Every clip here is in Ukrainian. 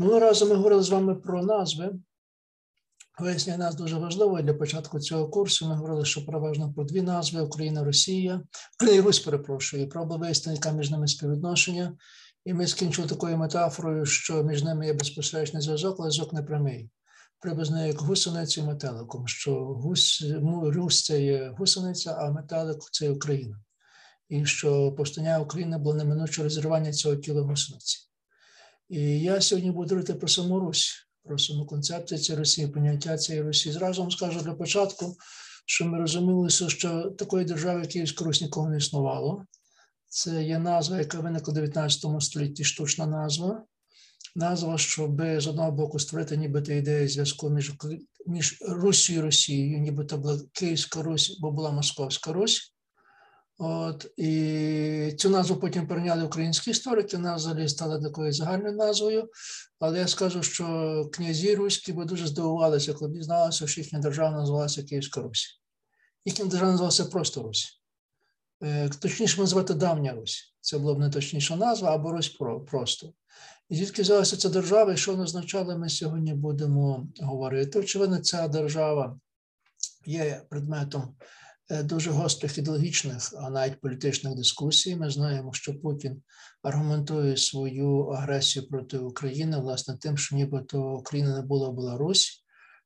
Минулого разу ми говорили з вами про назви. Вияснення нас дуже важливо для початку цього курсу. Ми говорили, що переважно про дві назви: Україна, Росія, Україна Русь, перепрошую, і пробували вияснити, яка між ними співвідношення. І ми скінчили такою метафорою, що між ними є безпосередній зв'язок, але зв'язок не прямий. Приблизно як гусеницю і метеликом, що гусь, Русь це є гусениця, а метелик це Україна. І що повстання України було неминуче розірвання цього тіла гусениці. І я сьогодні буду говорити про саму Русь про саму концепцію цієї Росії, поняття цієї Росії. Зразу вам скажу для початку, що ми розумілися, що такої держави, Київська Русь, ніколи не існувало. Це є назва, яка виникла у 19 столітті, штучна назва. Назва, щоб з одного боку створити нібито ідею зв'язку між між Руссю і Росією, нібито була Київська Русь, бо була Московська Русь. От, І цю назву потім прийняли українські історики, взагалі стала такою загальною назвою. Але я скажу, що князі руські би дуже здивувалися, коли дізналися, що їхня держава називалася Київська Русь. Їхня держава називалася просто Русь. Е, точніше назвати Давня Русь. Це була б не точніша назва, або Русь просто. І звідки взялася ця держава, і що вона означало, ми сьогодні будемо говорити. Очевидно, ця держава є предметом дуже гострих ідеологічних, а навіть політичних дискусій. Ми знаємо, що Путін аргументує свою агресію проти України власне тим, що нібито Україна не була Білорусь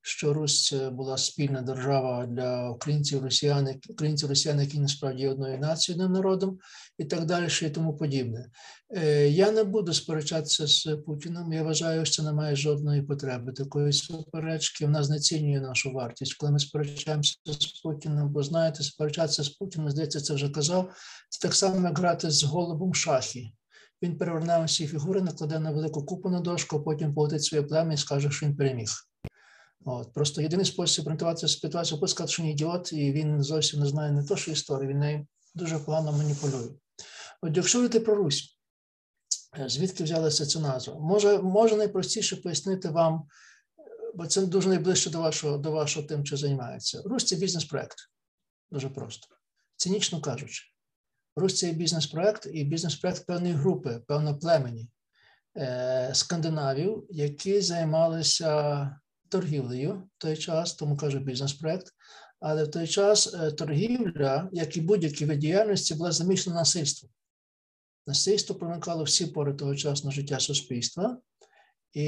що Русь була спільна держава для українців, росіян, українців, росіян, які насправді є одною нацією, одним народом, і так далі, і тому подібне. Е, я не буду сперечатися з Путіним. Я вважаю, що це не має жодної потреби такої суперечки. В нас знецінює нашу вартість. Коли ми сперечаємося з Путіним, бо знаєте, сперечатися з Путіним, здається, це вже казав. Це так само, як грати з голубом шахи. Він переверне усі фігури, накладе на велику купу на дошку, потім полетить своє плем'я і скаже, що він переміг. От. Просто єдиний спосіб орієнтуватися ситуацію, просто сказати, що він ідіот, і він зовсім не знає не то, що історію, він нею дуже погано маніпулює. От якщо говорити про Русь, е, звідки взялася ця назва? Може, може найпростіше пояснити вам, бо це дуже найближче до вашого до вашого тим, що займається. Русь це бізнес-проект. Дуже просто. Цинічно кажучи. Русь це бізнес-проект і бізнес-проект певної групи, певно племені е, скандинавів, які займалися торгівлею в той час, тому кажу бізнес-проект. Але в той час е, торгівля, як і будь-які вид діяльності, була заміщена насильством. Насильство проникало всі пори того часу на життя суспільства, і,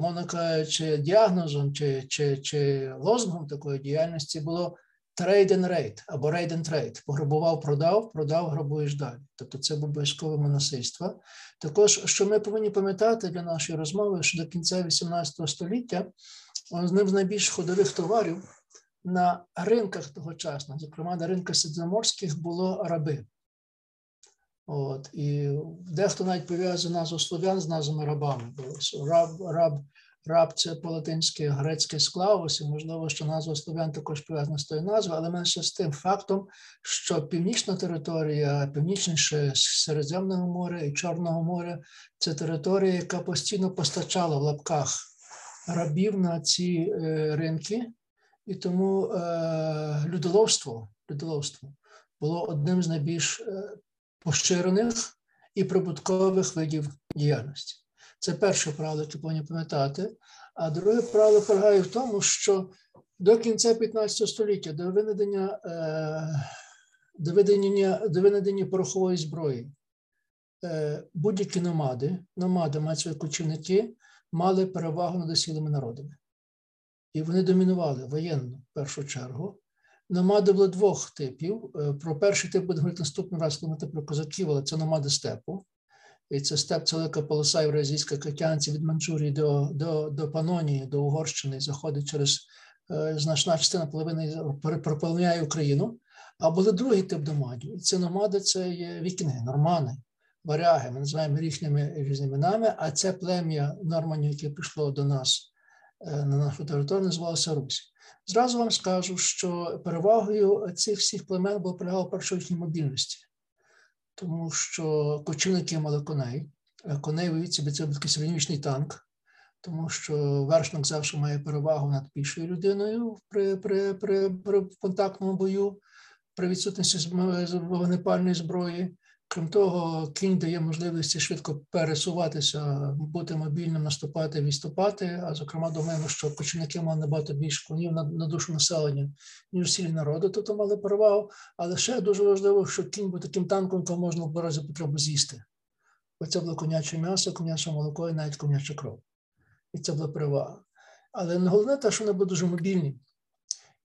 мовно кажучи, діагнозом чи чи, чи лозунгом такої діяльності було trade and rate або rate and trade. Пограбував, продав, продав, грабуєш далі. Тобто це обов'язкове насильство. Також, що ми повинні пам'ятати для нашої розмови, що до кінця 18 століття одним з найбільш ходових товарів на ринках тогочасно, зокрема на ринках середземноморських, було раби. От, І дехто навіть пов'язує назву слов'ян з назвами рабами. Раб, раб Раб це по-латинськи грецький склавус, і можливо, що назва слов'ян також пов'язана з тою назвою, але менше з тим фактом, що північна територія, північніше Середземного моря і Чорного моря це територія, яка постійно постачала в лапках рабів на ці е, ринки, і тому е, людоловство, людоловство було одним з найбільш е, поширених і прибуткових видів діяльності. Це перше правило, яке повинні пам'ятати. А друге правило полягає в тому, що до кінця 15 століття до винайдення е, до винайдення, до винайдення порохової зброї е, будь-які номади, номади мають кочівники, мали перевагу над осілими народами. І вони домінували воєнну в першу чергу. Номади були двох типів. Е, про перший тип буде говорити наступний раз, коли ми про козаків, але це номади степу. І це степ, це велика полоса євразійська Катянці від Манчжурії до до, до Панонії, до Угорщини, заходить через е, значна частина половини прополоняє Україну. А були другий тип номадів. І ці номади це є вікінги, нормани, варяги. Ми називаємо різними різними іменами, а це плем'я норманів, яке прийшло до нас е, на нашу територію, називалося Русь. Зразу вам скажу, що перевагою цих всіх племен було перевага першої їхній мобільності тому що кочівники мали коней. Коней виявіть собі це був такий середньовічний танк, тому що вершник завжди має перевагу над пішою людиною при при, при, при контактному бою, при відсутності вогнепальної зброї. Крім того, кінь дає можливість швидко пересуватися, бути мобільним, наступати, відступати. А зокрема, думаємо, що кочівники мали набагато більше конів на, на душу населення, ніж всі народу, тобто мали перевагу. Але ще дуже важливо, що кінь був таким танком, якого можна в разі потребу з'їсти. Бо це було коняче м'ясо, коняче молоко і навіть коняча кров. І це була перевага. Але головне те, що вони були дуже мобільні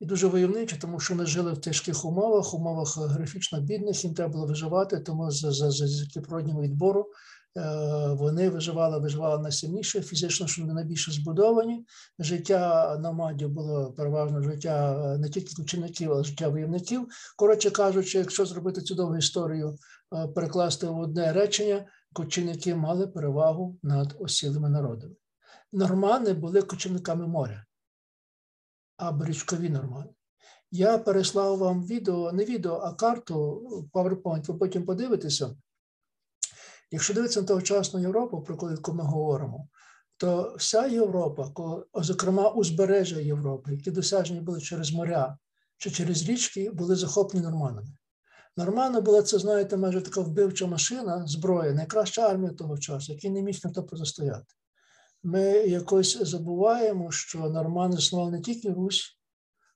і дуже войовничі, тому що ми жили в тяжких умовах, умовах графічно бідних, їм треба було виживати, тому за за, за природнього відбору е, вони виживали, виживали найсильніше, фізично, що вони найбільше збудовані. Життя номадів було переважно життя не тільки учеників, але життя войовників. Коротше кажучи, якщо зробити цю довгу історію, е, перекласти в одне речення, кочівники мали перевагу над осілими народами. Нормани були кочівниками моря або річкові нормани. Я переслав вам відео, не відео, а карту PowerPoint, ви потім подивитеся. Якщо дивитися на тогочасну Європу, про яку ми говоримо, то вся Європа, зокрема узбережжя Європи, які досяжені були через моря чи через річки, були захоплені норманами. Нормани була це, знаєте, майже така вбивча машина, зброя, найкраща армія того часу, який не міг ніхто протистояти ми якось забуваємо, що нормани існували не тільки Русь,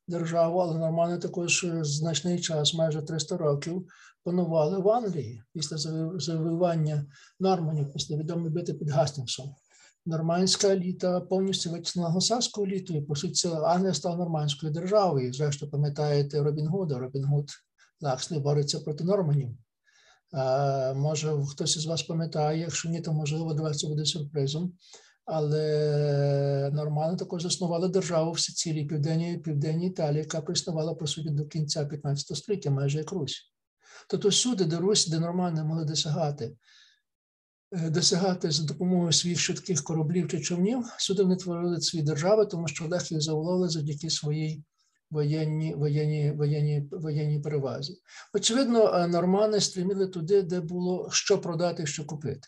державу, але нормани також значний час, майже 300 років, панували в Англії після завоювання Норманів, після відомої битви під Гастінгсом. Нормандська еліта повністю витіснила англосакську еліту, і по суті Англія стала нормандською державою. Зрештою, пам'ятаєте Робін Гуда, Робін Гуд Локслі бореться проти норманів. Може, хтось із вас пам'ятає, якщо ні, то можливо, давайте це буде сюрпризом але нормани також заснували державу в Сицилії, Південній Південній Італії, яка проіснувала по суті до кінця 15 століття, майже як Русь. Тобто всюди, де Русь, де нормани могли досягати, е, досягати за допомогою своїх швидких кораблів чи човнів, сюди вони творили свої держави, тому що легко їх заволали завдяки своїй воєнній воєнні, воєнні, воєнній перевазі. Очевидно, е, нормани стріміли туди, де було що продати, що купити.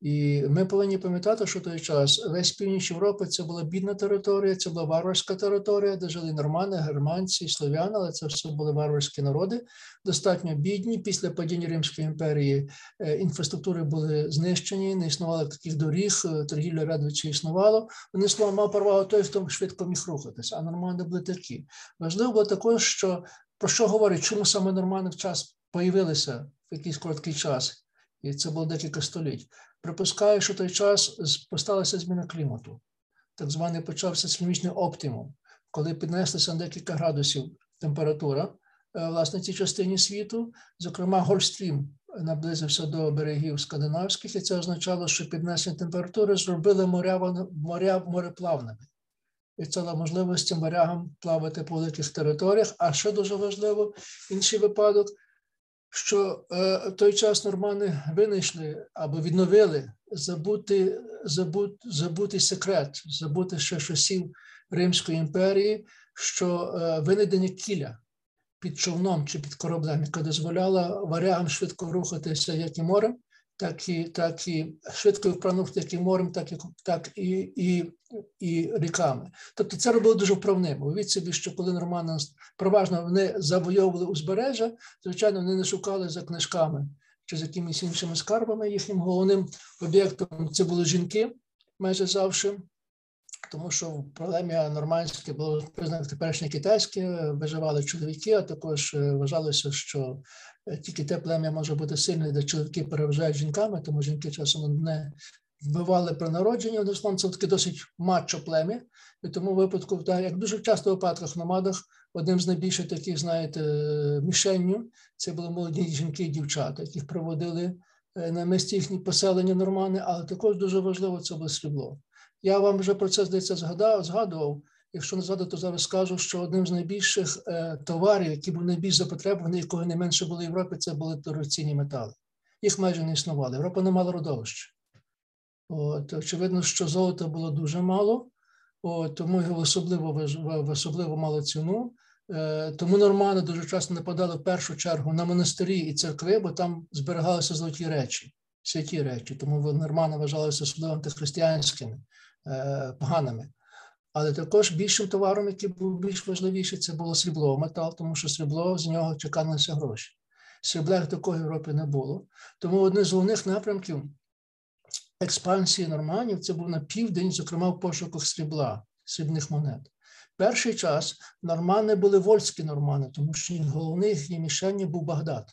І ми повинні пам'ятати, що той час весь північ Європи це була бідна територія, це була варварська територія, де жили нормани, германці, слов'яни, але це все були варварські народи, достатньо бідні. Після падіння Римської імперії е, інфраструктури були знищені, не існувало таких доріг, е, торгівля радвичі існувало. Вони слово мав перевагу той, хто швидко міг рухатися, а нормани були такі. Важливо було також, що про що говорить, чому саме нормани в час появилися в якийсь короткий час. І це було декілька століть. Припускаю, що той час посталася зміна клімату. Так званий почався слімічний оптимум, коли піднеслися на декілька градусів температура е, власне цій частині світу. Зокрема, Гольстрім наблизився до берегів скандинавських, і це означало, що піднесення температури зробили моря моря мореплавними. І це дало можливості морягам плавати по великих територіях. А що дуже важливо, інший випадок що в той час нормани винайшли або відновили забути, забути, забути секрет, забути ще часів Римської імперії, що е, винайдення кіля під човном чи під кораблем, яка дозволяла варягам швидко рухатися як і морем, так і так і швидко впранути як і морем, так і так і, і, і ріками. Тобто це робило дуже вправним. Уявіть собі, що коли нормани переважно вони завойовували узбережжя, звичайно, вони не шукали за книжками чи за якимись іншими скарбами. Їхнім головним об'єктом це були жінки майже завжди. Тому що в проблемі нормандське було признак теперішнє китайське, виживали чоловіки, а також е, вважалося, що тільки те плем'я може бути сильне, де чоловіки переважають жінками, тому жінки часом не вбивали при народженні. Одним це таке досить матчо плем'я. І тому випадку, так, як дуже часто в випадках в намадах, одним з найбільших таких, знаєте, мішенню це були молоді жінки і дівчата, яких проводили е, на місці їхні поселення нормани, але також дуже важливо це було срібло. Я вам вже про це здається згадав, згадував. Якщо не то зараз скажу, що одним з найбільших е, товарів, які були найбільш запотребовані, якого не менше були в Європі, це були дорогоцінні метали. Їх майже не існувало. Європа не мала родовища. От, Очевидно, що золота було дуже мало, от, тому його особливо в особливо мало ціну. Е, тому нормани дуже часто нападали в першу чергу на монастирі і церкви, бо там зберігалися золоті речі, святі речі. Тому нормани вважалися особливо антихристиянськими, е, поганими. Але також більшим товаром, який був більш важливіший, це було срібло, метал, тому що срібло з нього чекалися гроші. Срібла як такого в не було. Тому один з головних напрямків експансії норманів це був на південь, зокрема в пошуках срібла, срібних монет. Перший час нормани були вольські нормани, тому що головний їхній мішені був Багдад.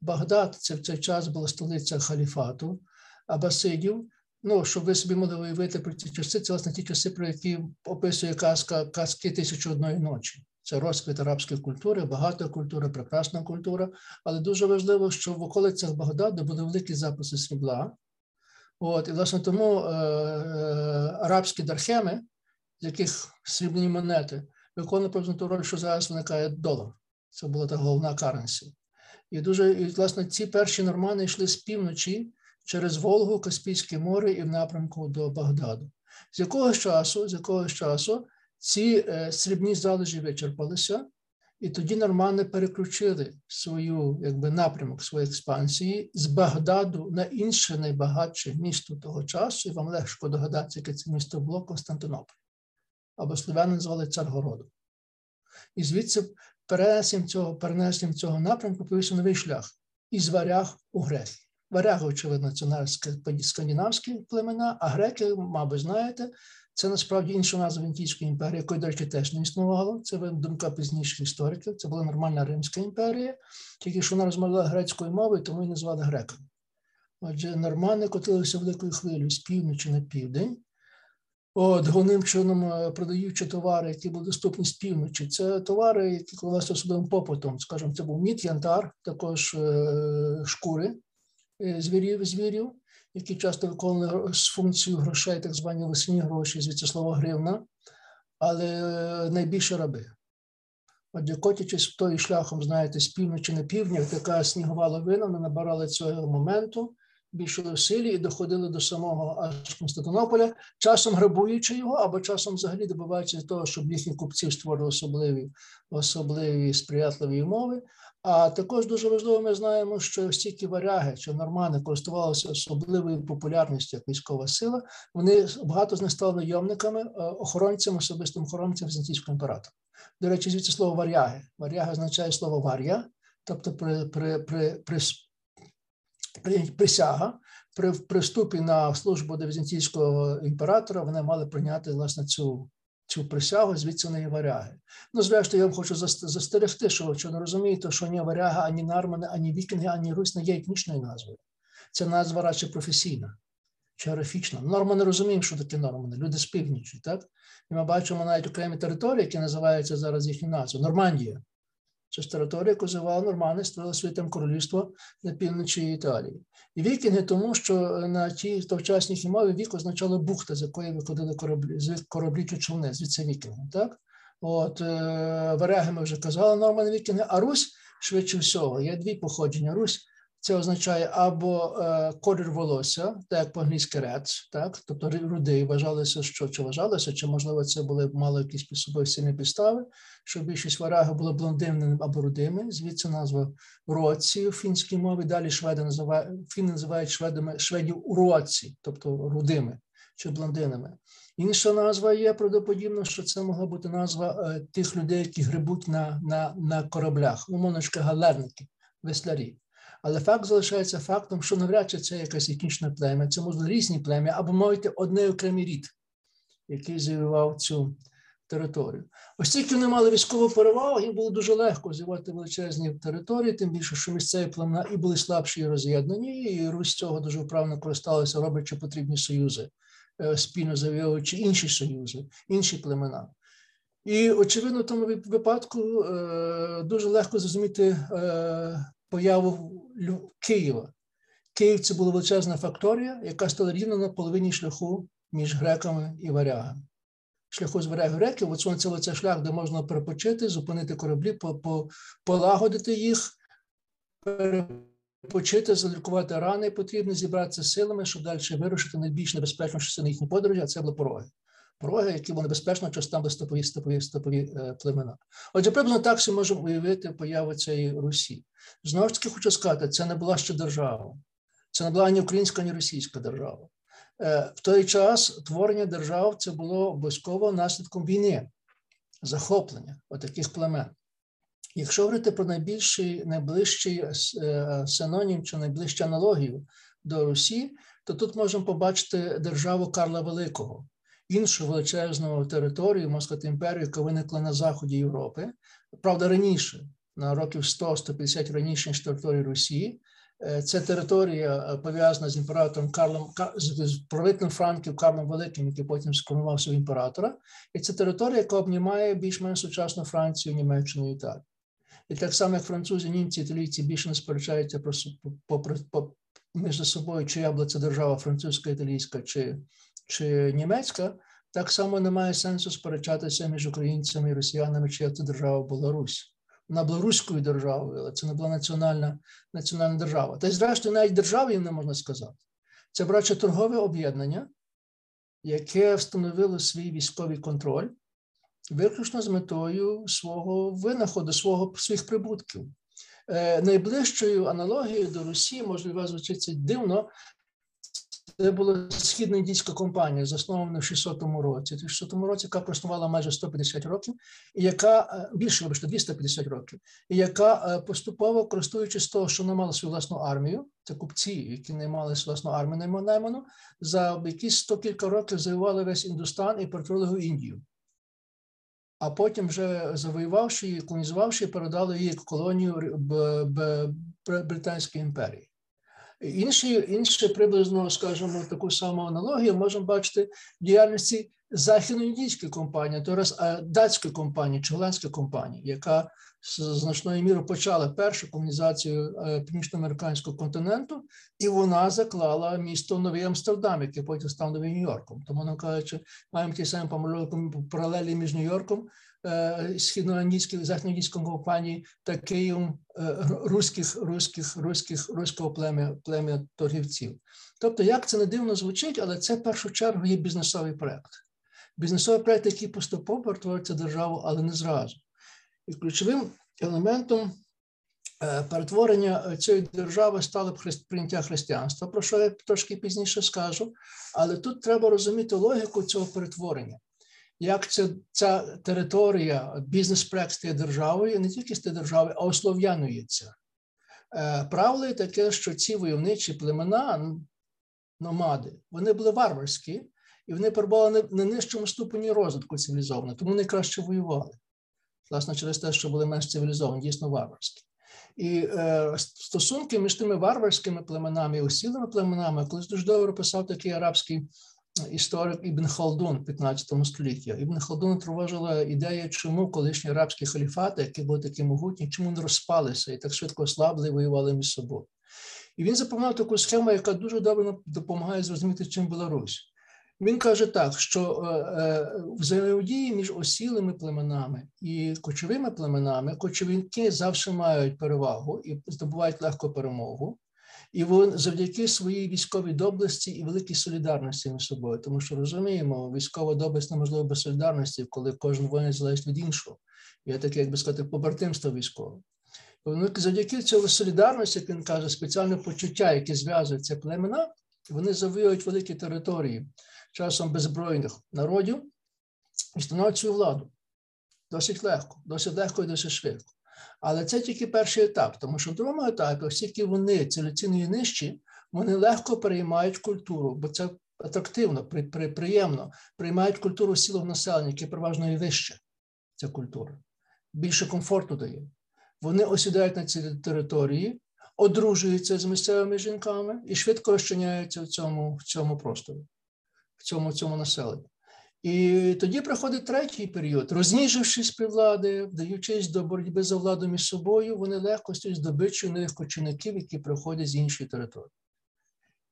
Багдад це в цей час була столиця халіфату Абасидів. Ну, щоб ви собі могли уявити про ті часи, це власне ті часи, про які описує казка казки тисячу одної ночі. Це розквіт арабської кули, багата культура, прекрасна культура. Але дуже важливо, що в околицях Багдаду були великі записи срібла. От, І, власне, тому е, е, арабські дархеми, з яких срібні монети, виконують ту роль, що зараз виникає долар. Це була та головна каренсі. І дуже, і, власне, ці перші нормани йшли з півночі через Волгу, Каспійське море і в напрямку до Багдаду. З якогось часу, з якогось часу ці е, срібні залежі вичерпалися, і тоді нормани переключили свою якби, напрямок своєї експансії з Багдаду на інше найбагатше місто того часу, і вам легко догадатися, яке це місто було Константинополь. Або слов'яни назвали Царгороду. І звідси перенесенням цього перенесенням цього напрямку повівся новий шлях із варяг у грехи. Варяги, очевидно, це скандинавські племена, а греки, мабуть, знаєте, це насправді інша назва Вінтійської імперії, якої, до речі, теж не існувало. Це думка пізніших істориків. Це була нормальна Римська імперія, тільки що вона розмовляла грецькою мовою, тому і назвали греками. Отже, нормани котилися великою хвилею з півночі на південь. От, Головним чином е, продаючи товари, які були доступні з півночі. Це товари, які користувалися особливим попитом. Скажімо, це був мід, янтар, також е, шкури звірів, звірів які часто виконували функцію грошей, так звані лисині гроші, звідси слово гривна, але найбільше раби. Отже, котячись той шляхом, знаєте, з півночі на півдня, така снігова лавина, ми набирали цього моменту, більшої силі і доходили до самого аж Константинополя, часом грабуючи його, або часом взагалі добиваючи того, щоб їхні купці створили особливі особливі сприятливі умови. А також дуже важливо, ми знаємо, що стільки варяги чи нормани користувалися особливою популярністю як військова сила. Вони багато з них стали найомниками, е, охоронцями, особистим охоронцям Візантійського імператора. До речі, звідси слово варяги. Варяги означає слово вар'я, тобто при, при, при, при присяга. При при вступі на службу до візантійського імператора вони мали прийняти власне цю цю присягу, звідси вони варяги. Ну, зрештою, я вам хочу застерегти, що ви не розумієте, що ні варяга, ані нармани, ані вікінги, ані русь не є етнічною назвою. Це назва радше професійна, географічна. Норма не розуміємо, що таке нормани. Люди з північі, так? І ми бачимо навіть окремі території, які називаються зараз їхні назви. Нормандія. Це ж територія, яку завали нормани, створили світом королівство на півночі Італії. І вікінги, тому що на тій тогочасній хімові вік означало бухта, з якої виходили кораблі, з кораблі чи човни, звідси вікінги. Так? От е, варяги ми вже казали, нормани вікінги, а Русь швидше всього, є дві походження. Русь це означає або е, колір волосся, так як по-англійськи red, так, тобто рудий вважалося, що чи вважалося, чи можливо це були мало якісь під собою сильні підстави, що більшість варяги були блондинними або рудими. Звідси назва році в фінській мові. Далі шведи називають фіни називають шведами шведів уроці, тобто рудими чи блондинами. Інша назва є правдоподібно, що це могла бути назва е, тих людей, які грибуть на на, на кораблях, умовночки галерники, веслярі. Але факт залишається фактом, що навряд чи це якесь етнічне плем'я, це можливо різні плем'я, або мовити одне окремий рід, який завоював цю територію. Ось тільки вони мали військову перевагу, їм було дуже легко зівати величезні території, тим більше, що місцеві племена і були слабші і роз'єднані, і Русь цього дуже вправно користалася, роблячи потрібні союзи, е, спільно завоюючи інші союзи, інші племена. І, очевидно, в тому випадку е, дуже легко зрозуміти е, появу Києва. Київ це була величезна факторія, яка стала рівно на половині шляху між греками і варягами. Шляху з варягів греків, от сонце це шлях, де можна перепочити, зупинити кораблі, полагодити їх, перепочити, залікувати рани потрібно, зібратися силами, щоб далі вирушити найбільш небезпечну частину їхньої подорожі, а це були пороги. Пороги, які були небезпечно, часто там стопові стопові, стопові е, племена. Отже, приблизно так ми можемо уявити появу цієї Русі. Знову ж таки, хочу сказати, це не була ще держава, це не була ні українська, ні російська держава. Е, в той час творення держав це було обов'язково наслідком війни, захоплення отаких племен. Якщо говорити про найбільший найближчий синонім чи найближчу аналогію до Русі, то тут можемо побачити державу Карла Великого, іншу величезну територію Москва імперію, яка виникла на заході Європи, правда, раніше, на років 100-150 раніше ніж території Росії. Е, це територія е, пов'язана з імператором Карлом з правителем Франків Карлом Великим, який потім скоронувався в імператора. І це територія, яка обнімає більш-менш сучасну Францію, Німеччину і Італію. І так само, як французи, німці, італійці більше не сперечаються про, по, по, між собою, чия була це держава французька, італійська чи, чи німецька, так само немає сенсу сперечатися між українцями і росіянами, чия це держава була Русь. Вона була руською державою, але це не була національна національна держава. Та й, зрештою, навіть держави їм не можна сказати. Це братче торгове об'єднання, яке встановило свій військовий контроль виключно з метою свого винаходу, свого своїх прибутків. Е, найближчою аналогією до Росії, можливо, звучиться дивно. Це була східна індійська компанія, заснована в 600 році. В 600 році, яка проснувала майже 150 років, і яка е, більше вибачте, 250 років, і яка е, поступово користуючись того, що вона мала свою власну армію, це купці, які не мали власну армію найману, за якісь 100 кілька років завоювали весь індустан і перетворили його Індію а потім, вже завоювавши її, колонізувавши, передали її колонію Британської імперії. Інші, інші приблизно, скажімо, таку саму аналогію можемо бачити в діяльності західноіндійської компанії, то раз датської компанії чи голландської компанії, яка значною мірою почала першу колонізацію е, північноамериканського континенту, і вона заклала місто Новий Амстердам, яке потім став Новим Нью-Йорком. Тому нам кажучи, маємо ті самі паралелі між Нью-Йорком, е, східноандійської західноіндійської компанії та Києвом е, руських, руських, руських, руського плем'я плем'я торгівців. Тобто, як це не дивно звучить, але це в першу чергу є бізнесовий проект. Бізнесовий проект, який поступово перетворюється державу, але не зразу. І ключовим елементом е, перетворення цієї держави стало прийняття християнства, про що я трошки пізніше скажу. Але тут треба розуміти логіку цього перетворення. Як ця, ця територія, бізнес-проект стає державою, не тільки стає державою, а ослов'янується. Е, правило таке, що ці войовничі племена, номади, вони були варварські, і вони перебували на нижчому ступені розвитку цивілізованого, тому вони краще воювали власне через те, що були менш цивілізовані, дійсно варварські. І е, стосунки між тими варварськими племенами і осілими племенами, колись дуже добре писав такий арабський історик Ібн Халдун в 15 столітті. Ібн Халдун тривожила ідея, чому колишні арабські халіфати, які були такі могутні, чому не розпалися і так швидко ослабли і воювали між собою. І він запропонував таку схему, яка дуже добре допомагає зрозуміти, чим Білорусь. Він каже так, що е, е, взаємодії між осілими племенами і кочовими племенами кочовинки завжди мають перевагу і здобувають легку перемогу. І вони завдяки своїй військовій доблесті і великій солідарності між собою, тому що розуміємо, військова доблесть неможлива без солідарності, коли кожен воїн залежить від іншого. Є таке, як би сказати, побратимство військове. Завдяки цього солідарності, як він каже, спеціальне почуття, яке зв'язує ці племена, вони завоюють великі території часом беззбройних народів і становить свою владу. Досить легко, досить легко і досить швидко. Але це тільки перший етап, тому що в другому етапі, оскільки вони цілецінно нижчі, вони легко переймають культуру, бо це атрактивно, при, при, приємно, приймають культуру сілого населення, яке переважно і вище, ця культура. Більше комфорту дає. Вони осідають на цій території, одружуються з місцевими жінками і швидко розчиняються в цьому, в цьому просторі в цьому цьому населенні. І тоді приходить третій період. Розніжившись при влади, вдаючись до боротьби за владу між собою, вони легко стають здобичою нових кочівників, які приходять з іншої території.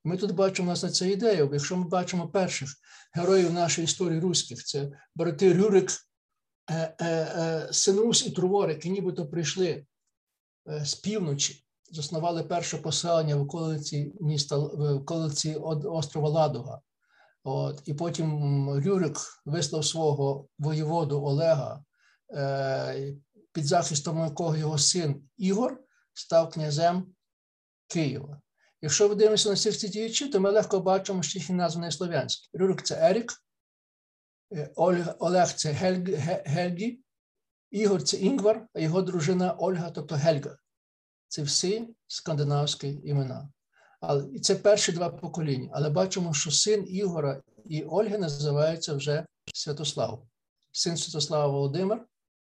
Ми тут бачимо у нас на це ідею. Якщо ми бачимо перших героїв нашої історії руських, це брати Рюрик, е, е, е, Синрус і Трувор, які нібито прийшли з півночі, заснували перше поселення в околиці міста в околиці острова Ладога. От, І потім Рюрик вислав свого воєводу Олега, е, під захистом якого його син Ігор став князем Києва. Якщо ви дивимося на цих діячів, то ми легко бачимо, що їхні назви слов'янські. Рюрик це Ерік, е, Олег це Гельгі, Ігор це Інгвар, а його дружина Ольга, тобто Гельга. Це всі скандинавські імена. Але це перші два покоління. Але бачимо, що син Ігора і Ольги називається вже Святослав. Син Святослава Володимир,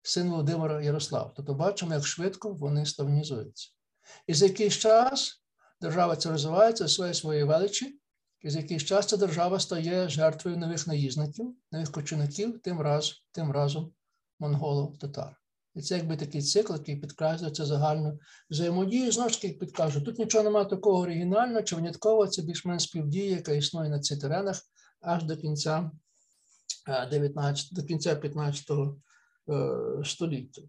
син Володимира Ярослав. Тобто бачимо, як швидко вони ставнізуються. І за якийсь час держава ця розвивається своєї своєї величі, і за якийсь час ця держава стає жертвою нових наїзників, нових кочівників, тим, раз, тим разом монголов татар. І це якби такий цикл, який підкреслюється загальну взаємодію. Знову ж таки, підкажу, тут нічого немає такого оригінального чи виняткового, це більш-менш співдія, яка існує на цих теренах аж до кінця 19, до кінця 15 століття.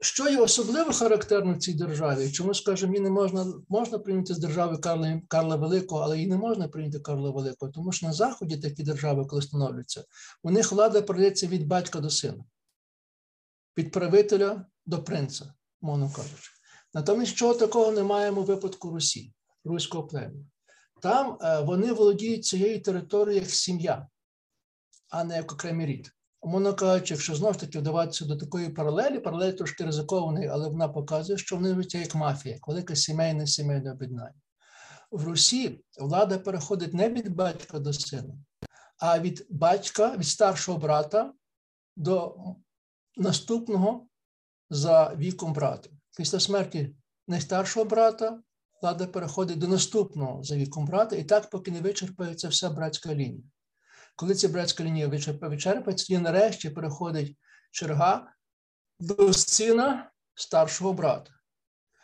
Що є особливо характерно в цій державі? Чому, скажімо, її не можна можна прийняти з держави Карла Карла Великого, але її не можна прийняти Карла Великого, тому що на Заході такі держави, коли становляться, у них влада передається від батька до сина, від правителя до принца, мовно кажучи. Натомість, чого такого не маємо в випадку Русі, руського племені. Там е, вони володіють цією територією як сім'я, а не як окремий рід. Умовно кажучи, якщо знову ж таки вдаватися до такої паралелі, паралель трошки ризикований, але вона показує, що вони життя як мафія, як велике сімейне сімейне об'єднання. В Русі влада переходить не від батька до сина, а від батька, від старшого брата до наступного за віком брата. Після смерті найстаршого брата влада переходить до наступного за віком брата, і так, поки не вичерпається вся братська лінія. Коли ця братська лінія вичерпається, тоді нарешті переходить черга до сина старшого брата.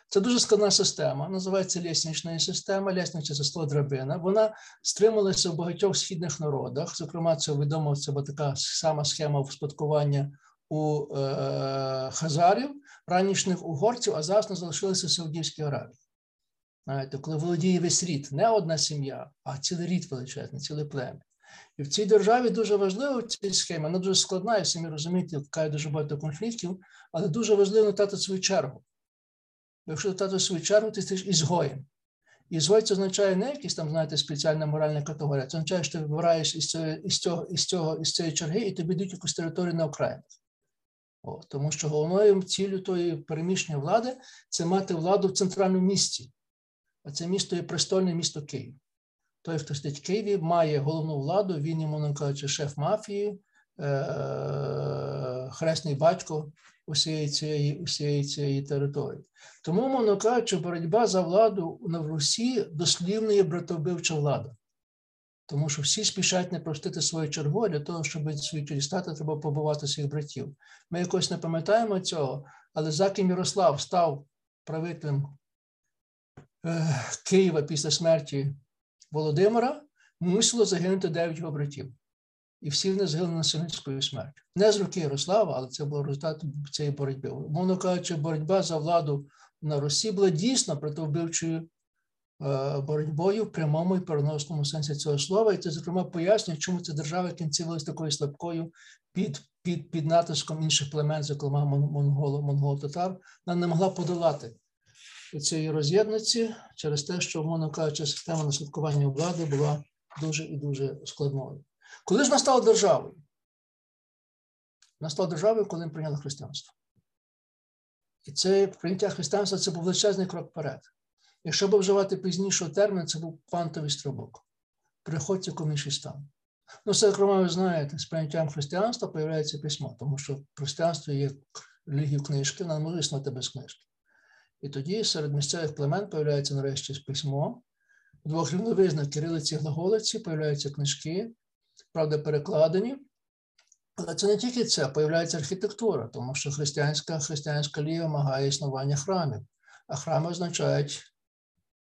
Це дуже складна система, називається ліснична система, ліснична це драбина. Вона стрималася в багатьох східних народах. Зокрема, це відомо це така сама схема вспадкування у е, хазарів, ранішніх угорців, а зараз не залишилися в Саудівській Аравії. Знаєте, коли володіє весь рід, не одна сім'я, а цілий рід величезний, ціле плем'я. І в цій державі дуже важливо ця схема, вона дуже складна, і самі розумієте, яка дуже багато конфліктів, але дуже важливо натати свою чергу. Бо якщо натати свою чергу, ти стаєш ізгоєм. Ізгой це означає не якісь там, знаєте, спеціальна моральна категорія. Це означає, що ти вибираєш із цього, із цього, із цього, із цієї черги, і тобі йдуть якусь територію на окраїнах. О, Тому що головною ціллю тої переміщення влади це мати владу в центральному місті. А це місто є престольне місто Київ той, хто сидить в Києві, має головну владу, він йому кажучи, шеф мафії, е, хресний батько усієї цієї усієї цієї території. Тому, мовно кажучи, боротьба за владу на Русі дослівно є братовбивча влада. Тому що всі спішать не простити свою чергу, для того, щоб свою дістати, треба побувати своїх братів. Ми якось не пам'ятаємо цього, але Заким Ярослав став правителем е, Києва після смерті Володимира мусило загинути дев'ять його братів. І всі вони загинули насильницькою смертю. Не з руки Ярослава, але це був результат цієї боротьби. Мовно кажучи, боротьба за владу на Росії була дійсно противбивчою боротьбою в прямому і переносному сенсі цього слова. І це, зокрема, пояснює, чому ця держава кінцівалася такою слабкою під під, під натиском інших племен, зокрема монголо, монголо-татар, вона не могла подолати цієї роз'єдниці через те, що, мовно кажучи, система наслідкування влади була дуже і дуже складною. Коли ж настала державою? Настала державою, коли прийняли християнство. І це прийняття християнства це був величезний крок вперед. Якщо б вживати пізнішого термін, це був квантовий стрибок. Приходь в стан. Ну, це, зокрема, ви знаєте, з прийняттям християнства з'являється письмо, тому що християнство є релігією книжки, не може існувати без книжки. І тоді серед місцевих племен появляється нарешті письмо. У двох рівновизнах кирилиці і глаголиці появляються книжки, правда, перекладені. Але це не тільки це, появляється архітектура, тому що християнська християнська лія вимагає існування храмів, а храми означають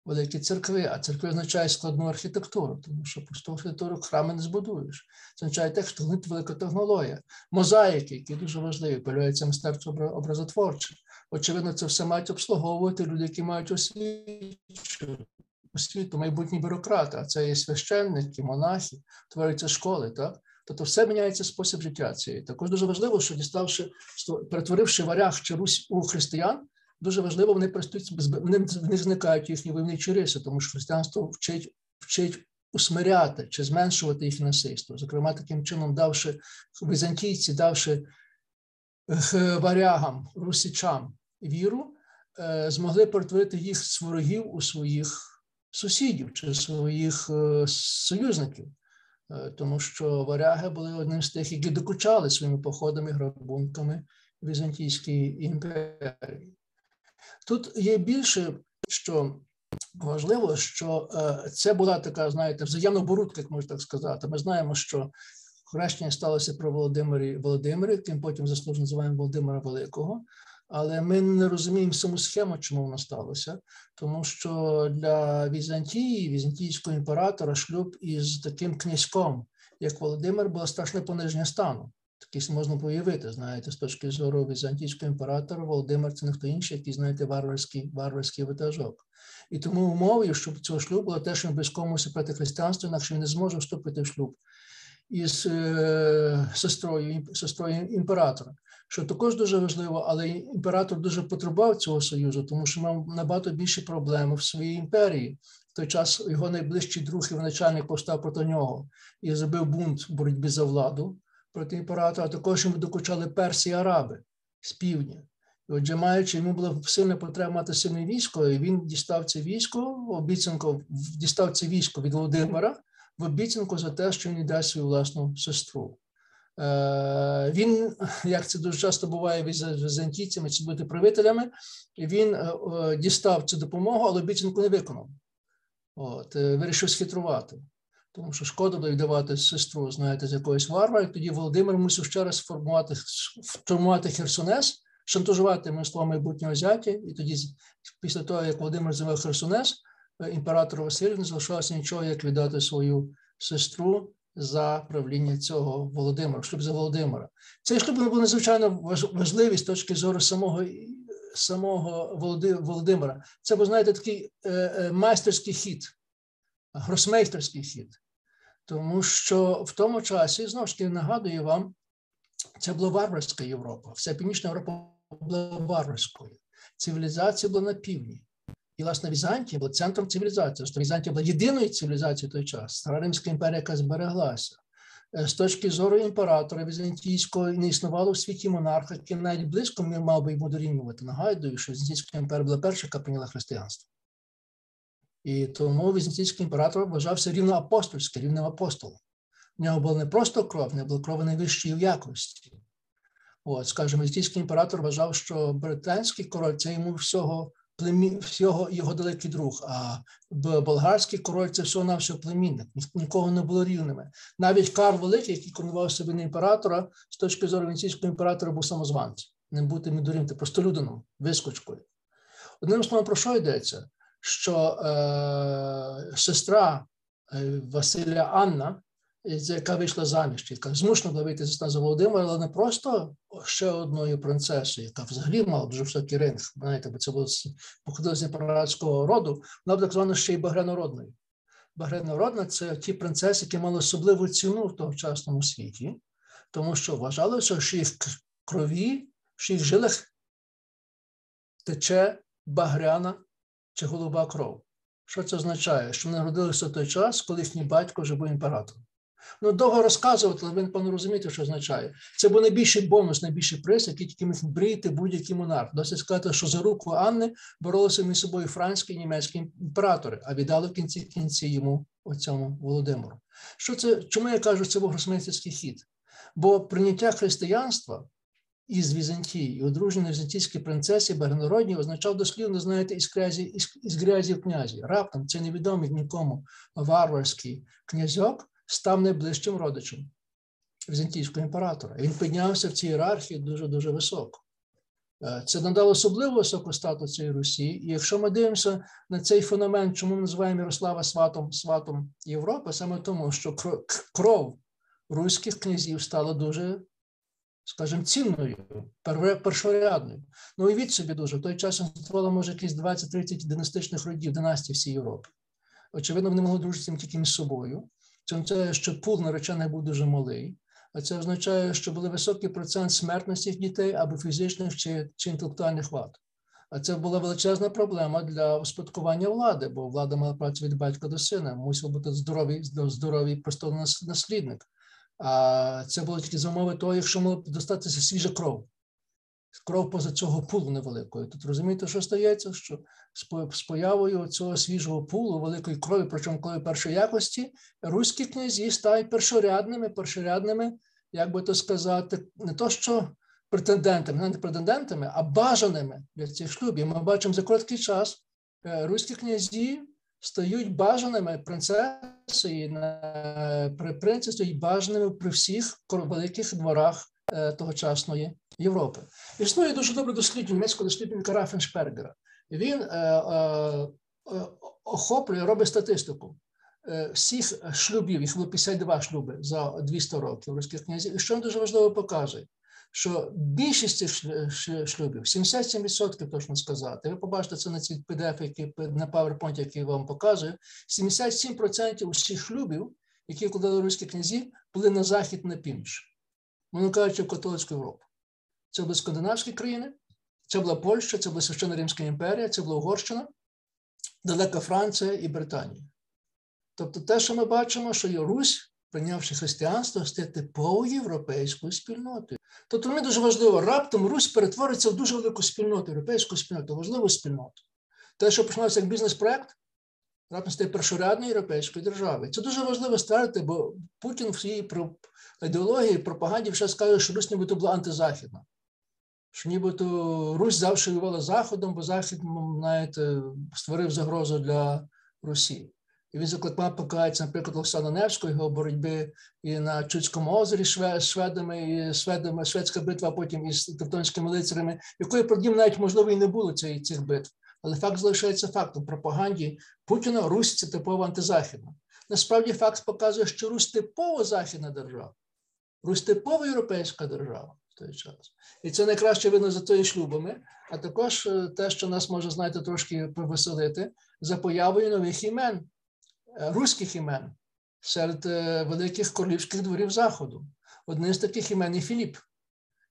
великі церкви, а церкви означають складну архітектуру, тому що просту архітектуру храми не збудуєш. Це означає те, що велика технологія, мозаїки, які дуже важливі, появляється мистецтво образотворче. Очевидно, це все мають обслуговувати люди, які мають освіту, освіту, майбутні бюрократи, а це є священники, монахи, творюються школи. так? Тобто все міняється спосіб життя цієї. Також дуже важливо, що діставши, перетворивши варяг чи Русь у християн, дуже важливо, вони вони не зникають їхні войовничі риси, тому що християнство вчить вчить усмиряти чи зменшувати їхнє насильство. Зокрема, таким чином, давши візантійці, давши варягам, русичам віру, змогли перетворити їх з ворогів у своїх сусідів чи своїх союзників. Тому що варяги були одним з тих, які докучали своїми походами, грабунками Візантійській імперії. Тут є більше, що важливо, що це була така, знаєте, взаємна борудка, як можна так сказати. Ми знаємо, що хрещення сталося про Володимирі Володимирі, тим потім заслужено називаємо Володимира Великого. Але ми не розуміємо саму схему, чому воно сталося, тому що для Візантії, візантійського імператора, шлюб із таким князьком, як Володимир, було страшне пониження стану. Такий можна появити, знаєте, з точки зору візантійського імператора, Володимир це не хто інший, який, знаєте, варварський варварський витажок. І тому умовою, щоб цього шлюбу було те, що він близькому проти християнства, інакше він не зможе вступити в шлюб із е, сестрою сестрою імператора, що також дуже важливо, але імператор дуже потребував цього союзу, тому що мав набагато більші проблеми в своїй імперії. В той час його найближчий друг і начальник повстав проти нього і зробив бунт в боротьбі за владу проти імператора. а Також йому докучали персі і араби з півдня. І Отже, маючи йому була сильна потреба мати сильне військо, і він дістав це військо, обіцянку дістав це військо від Володимира в обіцянку за те, що він дасть свою власну сестру. Е, він, як це дуже часто буває з візантійцями чи бути правителями, він е, е, дістав цю допомогу, але обіцянку не виконав. От, Вирішив схитрувати. Тому що шкода було віддавати сестру, знаєте, з якоїсь варвара, і тоді Володимир мусив ще раз формувати, формувати Херсонес, шантажувати мисло майбутнього зятя, і тоді, після того, як Володимир завів Херсонес, імператор Василь не залишалося нічого, як віддати свою сестру за правління цього Володимира, шлюб за Володимира. Цей шлюб був надзвичайно важливий з точки зору самого самого Володимира. Це був, знаєте, такий е, е, майстерський хід, гросмейстерський хід. Тому що в тому часі, знову ж таки, нагадую вам, це була варварська Європа. Вся Північна Європа була варварською. Цивілізація була на півдні. І, власне, Візантія була центром цивілізації. Що Візантія була єдиною цивілізацією в той час. Стара Римська імперія, яка збереглася. Е, з точки зору імператора Візантійського не існувало в світі монарха, який навіть близько не мав би йому дорівнювати. Нагадую, що Візантійська імперія була перша, яка прийняла християнство. І тому Візантійський імператор вважався рівно апостольським, рівним апостолом. У нього була не просто кров, не було крови найвищої якості. От, скажімо, Візантійський імператор вважав, що британський король це йому всього племін, всього його далекий друг. А болгарський король це всього на всього племінник, нікого не було рівними. Навіть Карл Великий, який коронував себе на імператора, з точки зору венеційського імператора, був самозванцем, не бути мідорівним, просто людином, вискочкою. Одним словом, про що йдеться? Що е, сестра е, Василя Анна яка вийшла заміж, яка змушена була вийти за Володимира, але не просто ще одною принцесою, яка взагалі мала дуже високий ринг, знаєте, бо це було походило з імператорського роду, вона так звана ще й багрянородною. Багрянородна це ті принцеси, які мали особливу ціну в тогочасному світі, тому що вважалося, що їх крові, що їх жилах тече багряна чи голуба кров. Що це означає? Що вони народилися в той час, коли їхній батько вже був імператором. Ну, довго розказувати, але ви напевно розумієте, що означає. Це був найбільший бонус, найбільший приз, який тільки міг брити будь-який монарх. Досить сказати, що за руку Анни боролися між собою франські і німецькі імператори, а віддали в кінці кінці йому оцьому Володимиру. Що це? Чому я кажу, це був гросмейстерський хід? Бо прийняття християнства із Візантії і одруження візантійській принцесі Багрянородній означав дослівно, знаєте, із грязі, із, із грязі князі. Раптом це невідомий нікому варварський князьок став найближчим родичем візантійського імператора. Він піднявся в цій ієрархії дуже-дуже високо. Е, це надало особливо високу статус цієї Русі. І якщо ми дивимося на цей феномен, чому ми називаємо Ярослава сватом сватом Європи, саме тому, що кров руських князів стала дуже, скажімо, цінною, першорядною. Ну, від собі дуже. В той час існувало, може, якісь 20-30 династичних родів, династій всій Європі. Очевидно, вони могли дружитися тільки між собою. Це означає, що пул наречених був дуже малий, а це означає, що були високий процент смертності дітей або фізичних чи, чи інтелектуальних вад. А це була величезна проблема для успадкування влади, бо влада мала працю від батька до сина, мусив бути здоровий здоровий престолонаслідник. А це було тільки за умови того, якщо мала достатися свіжа кров. кров поза цього пулу невеликої. Тут розумієте, що стається? Що з появою цього свіжого пулу, великої крові, причому крові першої якості, руські князі стають першорядними, першорядними, як би то сказати, не то що претендентами, не претендентами, а бажаними для цих шлюбів. Ми бачимо за короткий час е, руські князі стають бажаними принцеси, принцеси стають бажаними при всіх великих дворах е, тогочасної Європи. Існує дуже добре дослідження німецького дослідження Рафеншпергера. Він е, е, охоплює, робить статистику всіх шлюбів, їх було 52 шлюби за 200 років руських князів. І що він дуже важливо показує? Що більшість цих шлюбів, 77% точно сказати, ви побачите це на цій PDF, який на PowerPoint, який вам показую, 77% усіх шлюбів, які вкладали руські князі, були на захід на північ, мовно кажучи, в католицьку Європу. Це були скандинавські країни, це була Польща, це була Священна Римська імперія, це була Угорщина, далека Франція і Британія. Тобто, те, що ми бачимо, що є Русь, прийнявши християнство, стає типовою європейською спільнотою. Тобто мені дуже важливо, раптом Русь перетвориться в дуже велику спільноту, європейську спільноту, важливу спільноту. Те, що починалося як бізнес-проект, раптом стає першорядною європейською державою. Це дуже важливо ставити, бо Путін в своїй ідеології, пропаганді вже скаже, що Русь нібито була антизахідна. Що нібито Русь завжди воювала Заходом, бо Захід, знаєте, створив загрозу для Росії. І він закликав покається, наприклад, Олександра Невського, його боротьби і на Чудському озері з шведами, і шведами, шведська битва, а потім із тевтонськими лицарями, якої продім навіть можливо і не було цих, цих битв. Але факт залишається фактом. пропаганді Путіна Русь це типово антизахідна. Насправді факт показує, що Русь типово західна держава, Русь типово європейська держава в той час. І це найкраще видно за тої шлюбами, а також е, те, що нас може, знаєте, трошки повеселити, за появою нових імен. Е, руських імен серед е, великих королівських дворів Заходу. Одне з таких імен є Філіп.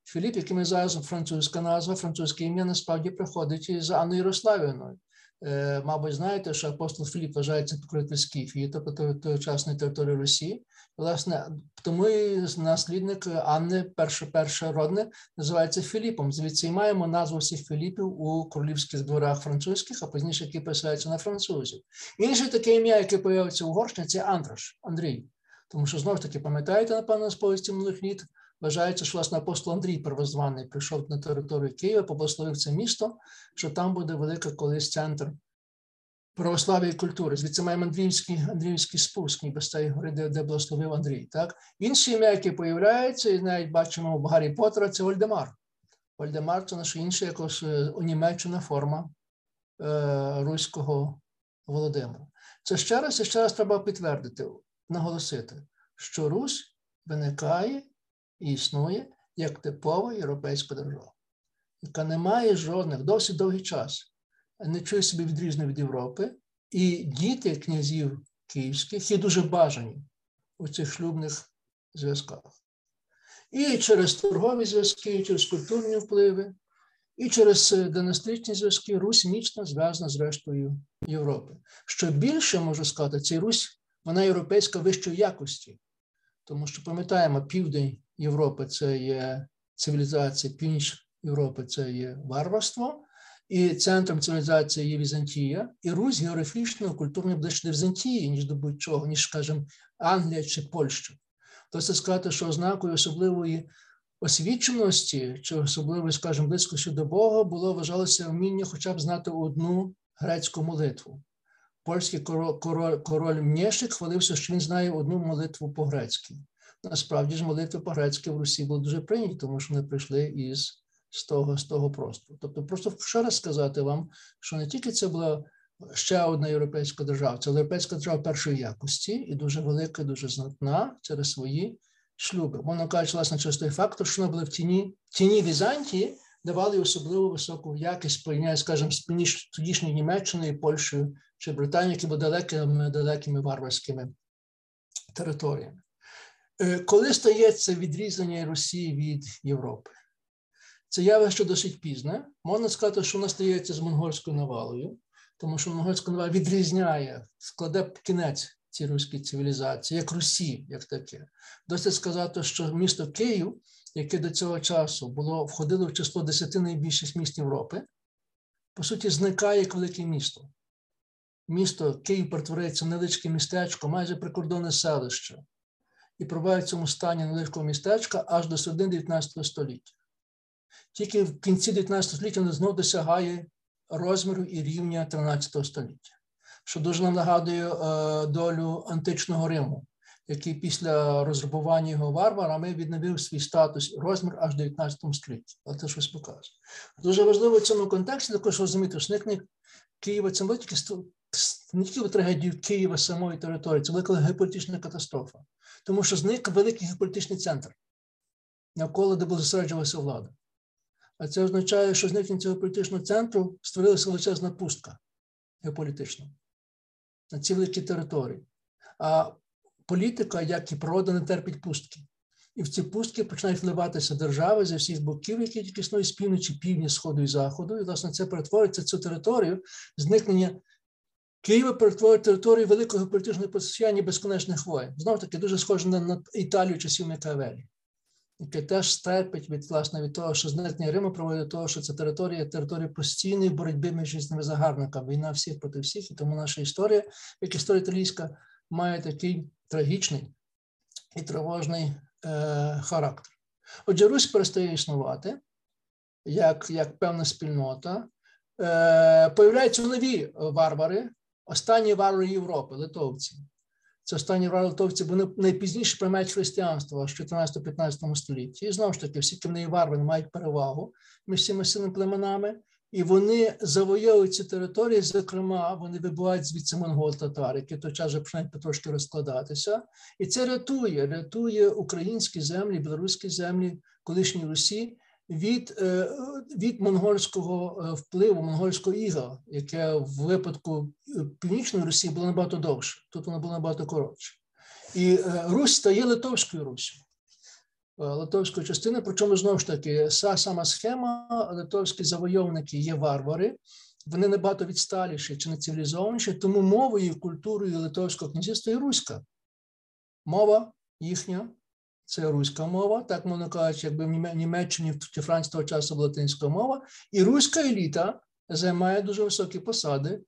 Філіп, який ми зараз французька назва, французьке ім'я насправді приходить із Анною Ярославівною. Е, мабуть, знаєте, що апостол Філіп вважається покровитель Скіфії, тобто тогочасної території Росії. Власне, тому і наслідник Анни, перше, перше родне, називається Філіпом. Звідси і маємо назву всіх Філіпів у королівських дворах французьких, а пізніше які писаються на французів. Інше таке ім'я, яке появиться у Угорщині, це Андраш, Андрій. Тому що знову ж таки, пам'ятаєте, напевно, з повісті минулих літ, Вважається, що власне апостол Андрій Первозваний прийшов на територію Києва, поблагословив це місто, що там буде велика колись центр православ'я культури. Звідси маємо Андріївський Андріївський спуск, ніби з цієї гори, де, де благословив Андрій. Так? Інші ім'я, які появляються, і навіть бачимо в Гаррі Поттера, це Вольдемар. Вольдемар це наша інша якось е, унімечена форма е, руського Володимира. Це ще раз і ще раз треба підтвердити, наголосити, що Русь виникає існує як типова європейська держава, яка не має жодних досить довгий час, не чує себе відрізно від Європи, і діти князів київських є дуже бажані у цих шлюбних зв'язках. І через торгові зв'язки, і через культурні впливи, і через династичні зв'язки Русь міцно зв'язана з рештою Європи. Що більше можу сказати, цей Русь, вона європейська вищої якості, тому що пам'ятаємо, південь Європи це є цивілізація, північ Європи це є варварство, і центром цивілізації є Візантія, і Русь географічно, культурно ближче до Візантії, ніж до будь-чого, ніж, скажімо, Англія чи Польща. Тобто сказати, що ознакою особливої освіченості чи особливої, скажімо, близькості до Бога було вважалося вміння хоча б знати одну грецьку молитву. Польський король, король, король Мнєшик хвалився, що він знає одну молитву по-грецьки. Насправді ж молитви по-грецьки в Русі були дуже прийняті, тому що вони прийшли із з того з того простору. Тобто, просто ще раз сказати вам, що не тільки це була ще одна європейська держава, це європейська держава першої якості і дуже велика, дуже знатна через свої шлюби. Можна кажучи, власне, через той фактор, що вона була в тіні тіні Візантії, давали особливо високу якість порівняно, скажімо, з тодішньою Німеччиною, Польщею чи Британією, які були далекими далекими варварськими територіями. Е, коли стається відрізання Росії від Європи? Це явище досить пізне. Можна сказати, що воно стається з монгольською навалою, тому що монгольська навала відрізняє, складе кінець цій руській цивілізації, як Русі, як таке. Досить сказати, що місто Київ, яке до цього часу було входило в число десяти найбільших міст Європи, по суті, зникає як велике місто. Місто Київ перетворюється невеличке містечко, майже прикордонне селище, і пробуває в цьому стані невеличкого містечка аж до середини 19 століття. Тільки в кінці 19 століття знову досягає розміру і рівня 13 століття, що дуже нам нагадує е, долю античного Риму, який після розрабування його варварами відновив свій статус і розмір аж в 19 столітті. Але це щось показує. Дуже важливо в цьому контексті також розуміти, що зникнення Києва це не тільки не тільки трагедію Києва самої території, це велика геополітична катастрофа, тому що зник великий геополітичний центр, навколо де була зосереджувалася влада. А це означає, що зникнення цього політичного центру створилася величезна пустка геополітична на цій великій території. А політика, як і природа, не терпить пустки. І в ці пустки починають вливатися держави зі всіх боків, які тільки існують з півночі, півдні, сходу і заходу. І, власне, це перетворюється цю територію, зникнення Києва перетворює територію великого політичного посіяння безконечних воєн. Знову таки, дуже схоже на, Італію часів Макавелі яке теж стерпить від власне від того, що зникнення Риму проводить до того, що це територія територія постійної боротьби між різними загарбниками, війна всіх проти всіх, і тому наша історія, як історія італійська, має такий трагічний і тривожний е, характер. Отже, Русь перестає існувати як як певна спільнота. Е, Появляються нові варвари, останні варвари Європи, литовці. Це останні литовці, вони найпізніше приймають християнство в 14-15 столітті. І знову ж таки, всі кімні варвари мають перевагу між цими сильними племенами, і вони завойовують ці території. Зокрема, вони вибувають звідси монгол татар, які той час вже починають потрошки розкладатися. І це рятує, рятує українські землі, білоруські землі, колишньої Русі від е, від монгольського е, впливу, монгольського іга, яке в випадку е, Північної Росії було набагато довше, тут воно було набагато коротше. І Русь стає Литовською Руссю, Литовською частиною, причому знову ж таки, ця сама схема, литовські завойовники є варвари, вони набагато відсталіші чи не цивілізованіші, тому мовою, культурою Литовського князівства є руська. Мова їхня це руська мова, так мовно кажучи, якби в Німеччині чи Франції того часу була латинська мова, і руська еліта займає дуже високі посади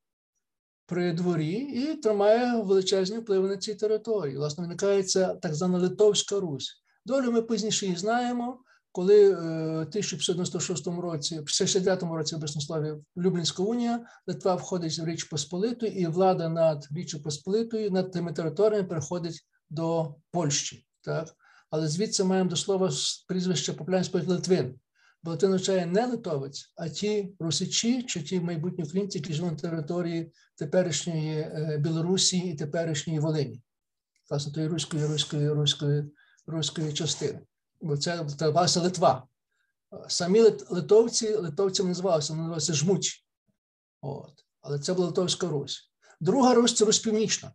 при дворі і тримає величезні впливи на цій території. Власне, виникає ця так звана Литовська Русь. Долю ми пізніше її знаємо. Коли в 1596 році, в 69 році в Беснославі Люблінська унія, Литва входить в Річ Посполиту, і влада над Річчю Посполитою, над тими територіями переходить до Польщі. Так? Але звідси маємо до слова прізвище Поплянського Литвин. Бо Литвин означає не литовець, а ті русичі чи ті майбутні українці, які живуть на території теперішньої е, Білорусі і теперішньої Волині, власне, тої руської, руської, руської, руської частини. Бо це власне Литва. Самі литовці литовцями називалися, вони називалися жмучі. От. Але це була Литовська Русь. Друга Русь це Русь Північна.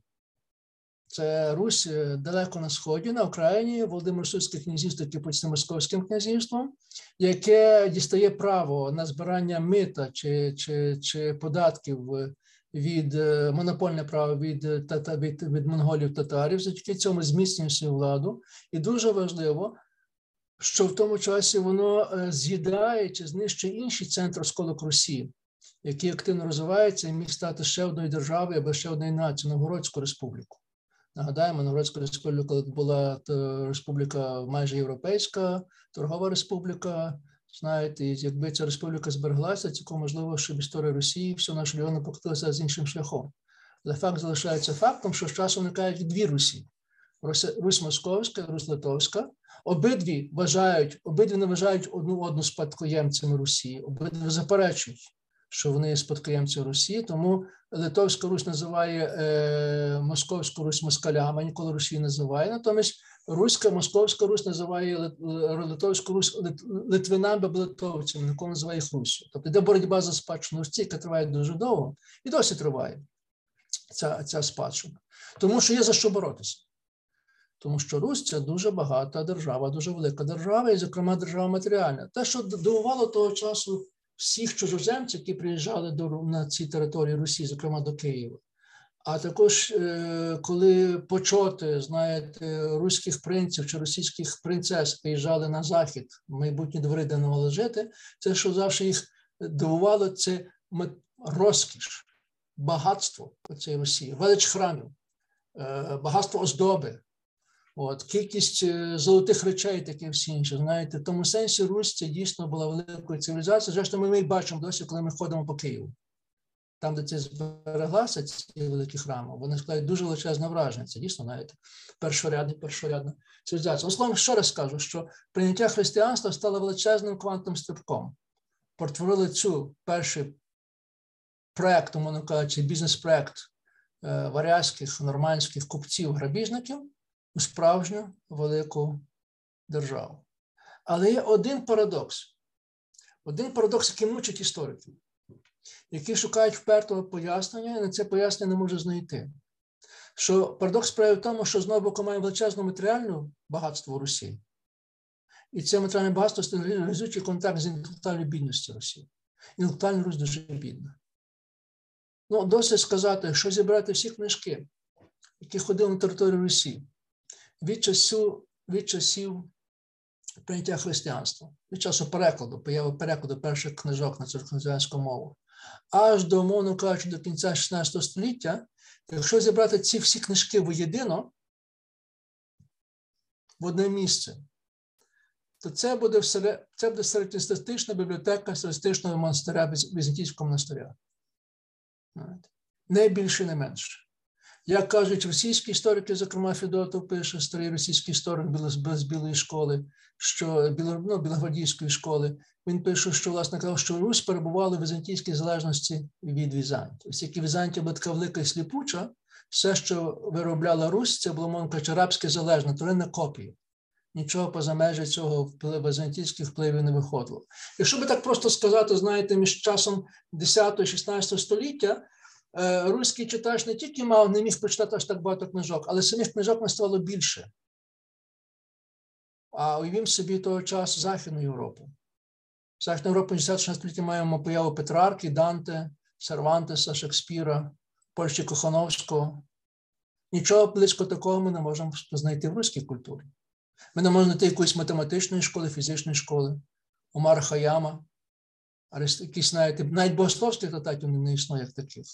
Це Русь е, далеко на сході, на Україні, Володимир Сульське князівство, яке московським князівством, яке дістає право на збирання мита чи чи, чи податків від е, монопольне право від тата, від, від монголів татарів, завдяки цьому зміцнює свою владу. І дуже важливо, що в тому часі воно е, з'їдає чи знищує інші центри сколок Росії, які активно розвиваються і міг стати ще одною державою або ще одною нацією Новгородську республіку. Нагадаємо, Новгородська республіка була республіка майже європейська, торгова республіка. Знаєте, якби ця республіка збереглася, цілком можливо, щоб історія Росії, все наше регіону покотилася з іншим шляхом. Але факт залишається фактом, що з часом виникають дві Русі: Русь Московська Русь Литовська. Обидві вважають, обидві не вважають одну одну спадкоємцями Росії, обидві заперечують що вони спадкоємці Росії, тому Литовська Русь називає е, Московську Русь москалями, ніколи Росію називає. Натомість Руська Московська Русь називає Литовську Русь Литвинами або литовцями, ніколи називає їх Руссю. Тобто йде боротьба за спадщину Русі, яка триває дуже довго і досі триває ця, ця спадщина. Тому що є за що боротися. Тому що Русь це дуже багата держава, дуже велика держава, і, зокрема, держава матеріальна. Те, що дивувало того часу всіх чужоземців, які приїжджали до на ці території Русі, зокрема до Києва. А також, е, коли почоти, знаєте, руських принців чи російських принцес приїжджали на захід, майбутні двори, де мали жити, це, що завжди їх дивувало, це розкіш, багатство цієї Росії, велич храмів, е, багатство оздоби, от, кількість е, золотих речей, таке всі інші. Знаєте, в тому сенсі Русь це дійсно була великою цивілізацією. Зрештою, ми її бачимо досі, коли ми ходимо по Києву там, де це збереглася, ці великі храми, вони складають дуже величезне враження. Це дійсно навіть першорядна, першорядна цивілізація. Словом, ще раз скажу, що прийняття християнства стало величезним квантовим стрибком. Портворили цю перший проект, умовно кажучи, бізнес-проект е, варязьких, нормандських купців, грабіжників справжню велику державу. Але є один парадокс. Один парадокс, який мучить істориків які шукають впертого пояснення, і на це пояснення не може знайти. Що парадокс справи в тому, що знову боку маємо величезне матеріальне багатство в Росії, і це матеріальне багатство стабілізуючий контакт з інтелектуальною бідністю Росії. Інтелектуальна Русь дуже бідна. Ну, досить сказати, що зібрати всі книжки, які ходили на територію Росії від часу, від часів прийняття християнства, від часу перекладу, появи перекладу перших книжок на церковнослов'янську мову, аж до, умовно кажучи, до кінця 16 століття, якщо зібрати ці всі книжки воєдино в одне місце, то це буде це буде середньостатистична бібліотека середньостатичного монастиря Візантійського монастиря. Не більше, не менше. Як кажуть російські історики, зокрема Федотов пише, старий російський історик з білої школи, що ну, білогвардійської школи, він пише, що власне казав, що Русь перебувала в візантійській залежності від Візантії. Ось як Візантія була така велика і сліпуча, все, що виробляла Русь, це було мовно кажучи, рабське залежне, тваринна копія. Нічого поза межі цього візантійських впливів не виходило. Якщо би так просто сказати, знаєте, між часом 10-16 століття руський читач не тільки мав, не міг прочитати аж так багато книжок, але самих книжок не ставало більше. А уявім собі того часу Західну Європу. Західна Європа 16 столітті маємо появу Петрарки, Данте, Сервантеса, Шекспіра, Польщі Кохановського. Нічого близько такого ми не можемо знайти в руській культурі. Ми не можемо знайти якоїсь математичної школи, фізичної школи, Омара Хаяма, якісь знаєте, навіть богословських тататів не існує як таких.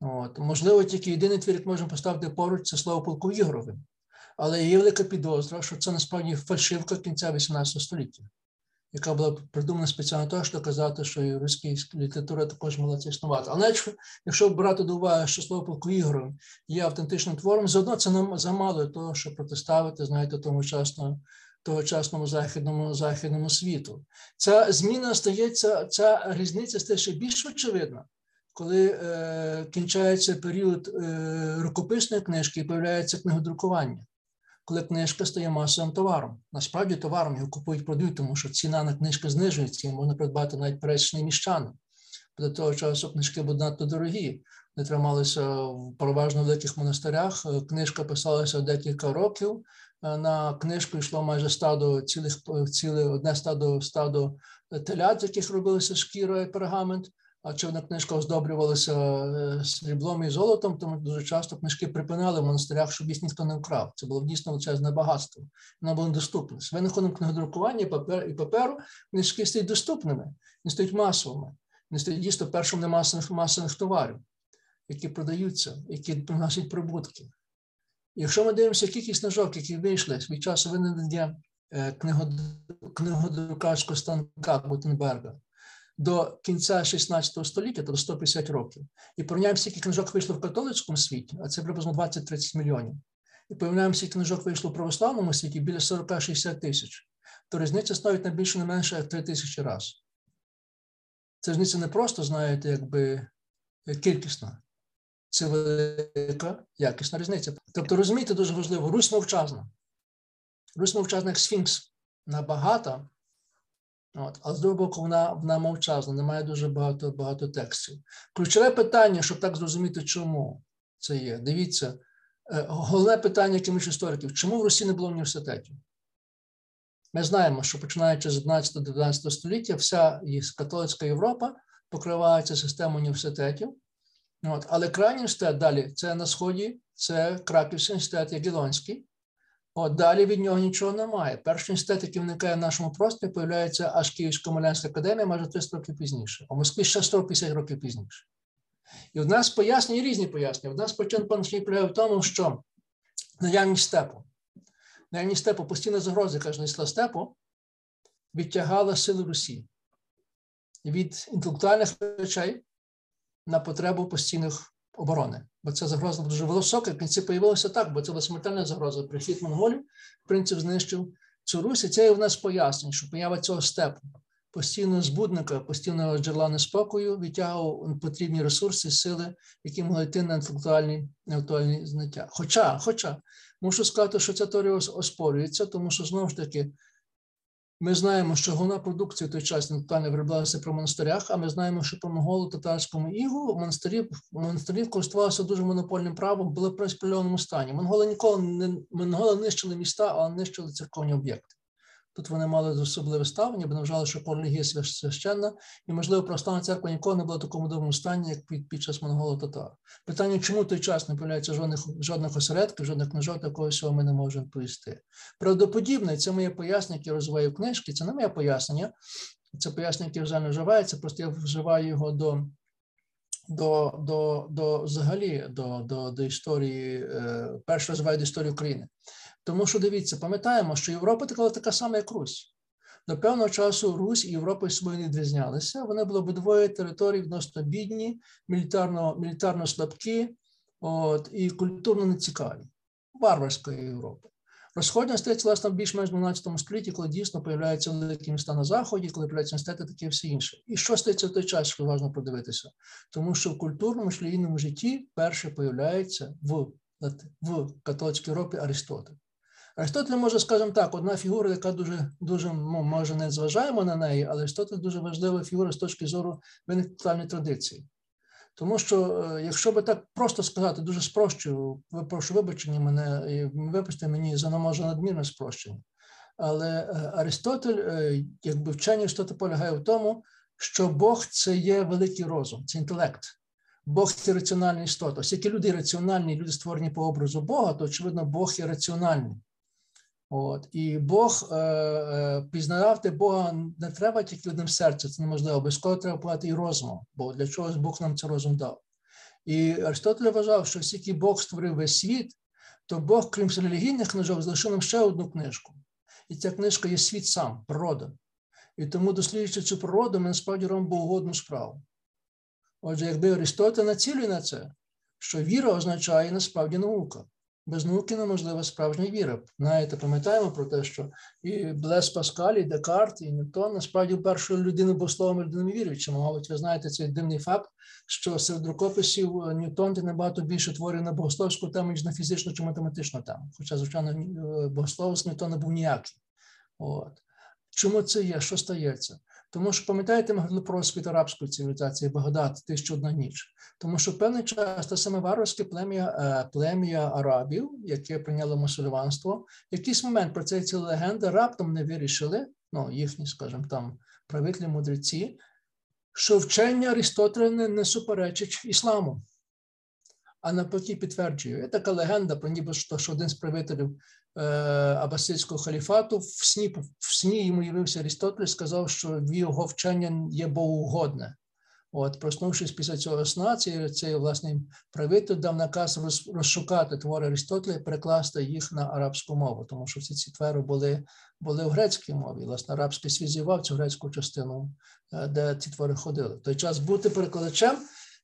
От. Можливо, тільки єдиний твір, який можемо поставити поруч, це слово полку Ігоровим. Але є велика підозра, що це насправді фальшивка кінця 18 століття яка була придумана спеціально того, щоб доказати, що і руська література також мала це існувати. Але якщо брати до уваги, що слово полкоігром є автентичним твором, заодно це нам замало того, щоб протиставити, знаєте, тому часному, тогочасному західному західному світу. Ця зміна стається, ця різниця стає ще більш очевидна. Коли е, кінчається період е, рукописної книжки і появляється книгодрукування коли книжка стає масовим товаром. Насправді товаром його купують, продають, тому що ціна на книжки знижується, і можна придбати навіть пересічний міщани. До того часу книжки будуть надто дорогі. Вони трималися в переважно великих монастирях. Книжка писалася декілька років. На книжку йшло майже стадо цілих ціле одне стадо стадо телят, з яких робилися шкіра і пергамент а човна книжка оздоблювалася е, сріблом і золотом, тому дуже часто книжки припинали в монастирях, щоб їх ніхто не вкрав. Це було дійсно величезне багатство. Воно було недоступне. З винаходом книгодрукування і паперу книжки стають доступними, не стають масовими, не стають дійсно першим масових масових товарів, які продаються, які приносять прибутки. Якщо ми дивимося кількість книжок, які вийшли від часу винайдення е, книгодрукарського станка Гутенберга, до кінця 16 століття, тобто 150 років, і порівняємо, скільки книжок вийшло в католицькому світі, а це приблизно 20-30 мільйонів. І порівняємо, скільки книжок вийшло в православному світі біля 40-60 тисяч, то різниця становить не більше не менше як 3 тисячі разів. Це різниця не просто, знаєте, якби кількісна, це велика якісна різниця. Тобто, розумієте, дуже важливо, Русь мовчазна. Русь мовчазна як Сфінкс набагато От. А з другого боку, вона вона мовчазна, немає дуже багато багато текстів. Ключове питання, щоб так зрозуміти, чому це є. Дивіться, е, головне питання якимось істориків: чому в Росії не було університетів? Ми знаємо, що починаючи з 11-12 століття, вся католицька Європа покривається системою університетів, От. Але крайній університет далі це на сході, це Краківський університет Ягелонський. От далі від нього нічого немає. Перший університет, який виникає в нашому просторі, появляється аж Київська Молянська академія майже 300 років пізніше, а в Москві ще 150 років пізніше. І в нас пояснення різні пояснення. В нас причин полягає в тому, що наявність степу. Наявність степу постійна загроза, яка ж несла степу, відтягала сили Русі від інтелектуальних речей на потребу постійних оборони. Бо ця загроза дуже висока. В кінці появилося так, бо це була смертельна загроза. Прихід монголів, принцип знищив цю Русь. І це є в нас пояснення, що поява цього степу, постійного збудника, постійного джерела неспокою, відтягував потрібні ресурси, сили, які могли йти на інтелектуальні інтелектуальні знаття. Хоча, хоча, мушу сказати, що ця теорія оспорюється, тому що знову ж таки. Ми знаємо, що головна продукція той час не вироблялася при монастирях, а ми знаємо, що про моголу татарському ігу монастирі монастирів користувалися дуже монопольним правом, були в приспільованому стані. Монголи ніколи не монголи нищили міста, але нищили церковні об'єкти. Тут вони мали особливе ставлення, бо вважали, що релігія священна, і, можливо, православна церква ніколи не була в такому доброму стані, як під, під час монголо татар. Питання, чому в той час не появляється жодних жодних осередків, жодних книжок, такого всього ми не можемо повісти. Правдоподібне, це моє пояснення, яке розвиваю книжки, це не моє пояснення, це пояснення, яке вже не вживається, просто я вживаю його до. До до, до взагалі до до, до історії, е, перше розвиваю до історії України. Тому що дивіться, пам'ятаємо, що Європа така така сама, як Русь. До певного часу Русь і Європа з собою не відрізнялися. Вони були обидвоє території відносно бідні, мілітарно мілітарно слабкі от, і культурно нецікаві, варварської Європи. Розходня стається власне більш-менш 12 столітті, коли дійсно появляються великі міста на заході, коли появляються університети, таке все інше. І що стається в той час, що важливо подивитися? Тому що в культурному шлійному житті перше появляється в в католицькій Європі Аристотель. Аристотель може, скажімо так, одна фігура, яка дуже дуже ну, може не зважаємо на неї, але Аристотель дуже важлива фігура з точки зору виникнення традиції. Тому що, е, якщо би так просто сказати, дуже спрощую, прошу вибачення мене, вибачте мені за може надмірне спрощення. Але е, Аристотель, е, якби вчення Аристотеля полягає в тому, що Бог це є великий розум, це інтелект. Бог це раціональна істота. Оскільки люди раціональні, люди створені по образу Бога, то очевидно, Бог є раціональний. От і Бог е, е, пізнавати Бога не треба тільки одним серцем, це неможливо. Обов'язково треба плати і розумом, бо для чогось Бог нам це розум дав. І Аристотель вважав, що оскільки Бог створив весь світ, то Бог, крім релігійних книжок, залишив нам ще одну книжку. І ця книжка є світ сам, природа. І тому, досліджуючи цю природу, ми насправді робимо богогодну справу. Отже, якби Аристотель націлює на це, що віра означає насправді наука без науки неможлива справжня віра. Знаєте, пам'ятаємо про те, що і Блес Паскаль, і Декарт, і Ньютон насправді першою людиною був словом людинами віруючими. Мабуть, ви знаєте цей дивний факт, що серед рукописів Ньютон ти набагато більше творів на богословську тему, ніж на фізичну чи математичну тему. Хоча, звичайно, богословство Ньютона був ніякий. От. Чому це є? Що стається? Тому що пам'ятаєте, ми говорили арабської цивілізації Багдад, тисячу одна ніч. Тому що певний час те саме варварське плем'я е, плем'я арабів, яке прийняло мусульманство, в якийсь момент про це ці легенди раптом не вирішили, ну їхні, скажімо, там правителі мудреці, що вчення Арістотеля не суперечить ісламу. А навпаки, підтверджує. Є така легенда про ніби що один з правителів Е, Абасидського халіфату в сні в сні йому явився Арістотель, сказав, що його вчення є богоугодне. От, проснувшись після цього сна, цей, цей власний правитель дав наказ роз, розшукати твори Аристотеля і перекласти їх на арабську мову, тому що всі ці твори були були в грецькій мові. Власне, арабський світ зівав цю грецьку частину, е, де ці твори ходили. В той час бути перекладачем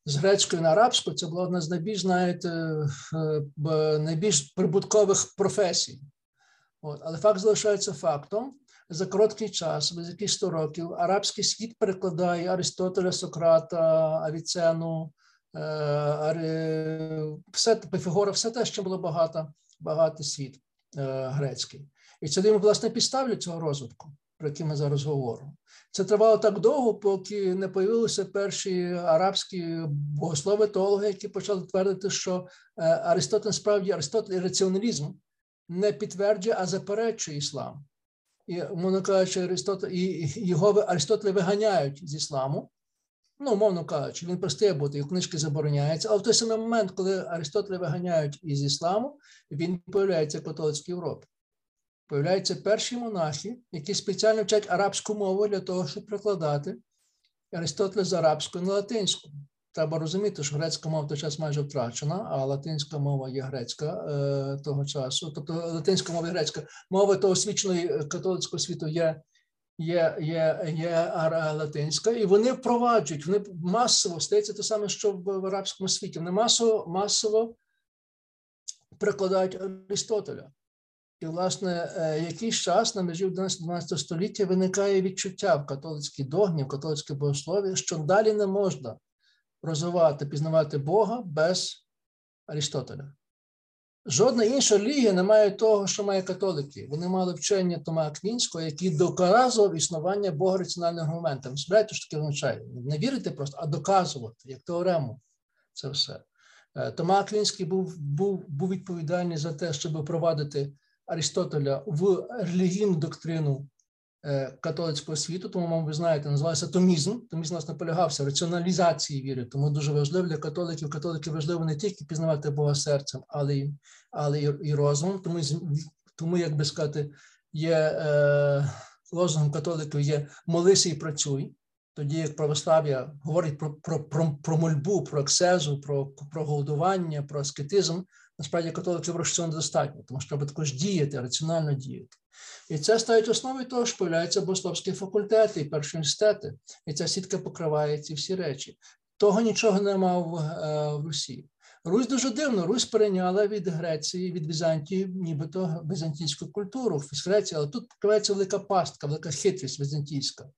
з грецької на арабську це була одна з найбільш, знаєте, е, найбільш прибуткових професій. От. Але факт залишається фактом. За короткий час, без яких 100 років, арабський світ перекладає Аристотеля, Сократа, Авіцену, е, все Пифагора, все те, що було багато, багатий світ е, грецький. І це власне, підставлять цього розвитку, про який ми зараз говоримо. Це тривало так довго, поки не появилися перші арабські богослови, теологи, які почали твердити, що е, Аристотель справді Аристотель і раціоналізм не підтверджує, а заперечує іслам. І мовно кажучи, Аристотель і його Аристотеля виганяють з ісламу. Ну, умовно кажучи, він перестає бути, його книжки забороняються. Але в той самий момент, коли Аристотеля виганяють із ісламу, він появляється в католицькій Європі. Появляються перші монахи, які спеціально вчать арабську мову для того, щоб прикладати Аристотеля з арабської на латинську. Треба розуміти, що грецька мова в той час майже втрачена, а латинська мова є грецька е, того часу. Тобто латинська мова і грецька мова того освіченої католицького світу є є є, є латинська, і вони впроваджують, вони масово стається те саме, що в арабському світі. Вони масово масово прикладають Аристотеля. І, власне, е, якийсь час на межі 11-12 століття виникає відчуття в католицькій догмі, в католицькій богослові, що далі не можна розвивати, пізнавати Бога без Аристотеля. Жодна інша релігія не має того, що має католики. Вони мали вчення Тома Аквінського, який доказував існування Бога раціональним аргументом. Збираєте, що таке означає? Не вірити просто, а доказувати, як теорему це все. Е, Тома Аквінський був був, був відповідальний за те, щоб впровадити Аристотеля в релігійну доктрину е, католицького світу, тому, мабуть, ви знаєте, називається томізм. Томізм нас наполягався в раціоналізації віри, тому дуже важливо для католиків. Католиків важливо не тільки пізнавати Бога серцем, але й але і розумом. Тому, тому, як би сказати, є е, лозунгом католиків є молися і працюй. Тоді як православ'я говорить про про, про, про мольбу, про ексезу, про про голодування, про аскетизм, насправді католиків що недостатньо, тому що треба також діяти, раціонально діяти. І це ставить основою того, що появляються богословські факультети і перші університети. І ця сітка покриває ці всі речі. Того нічого нема в, е, в Русі. Русь дуже дивно. Русь перейняла від Греції, від Візантії, нібито візантійську культуру в Греції, але тут покривається велика пастка, велика хитрість візантійська.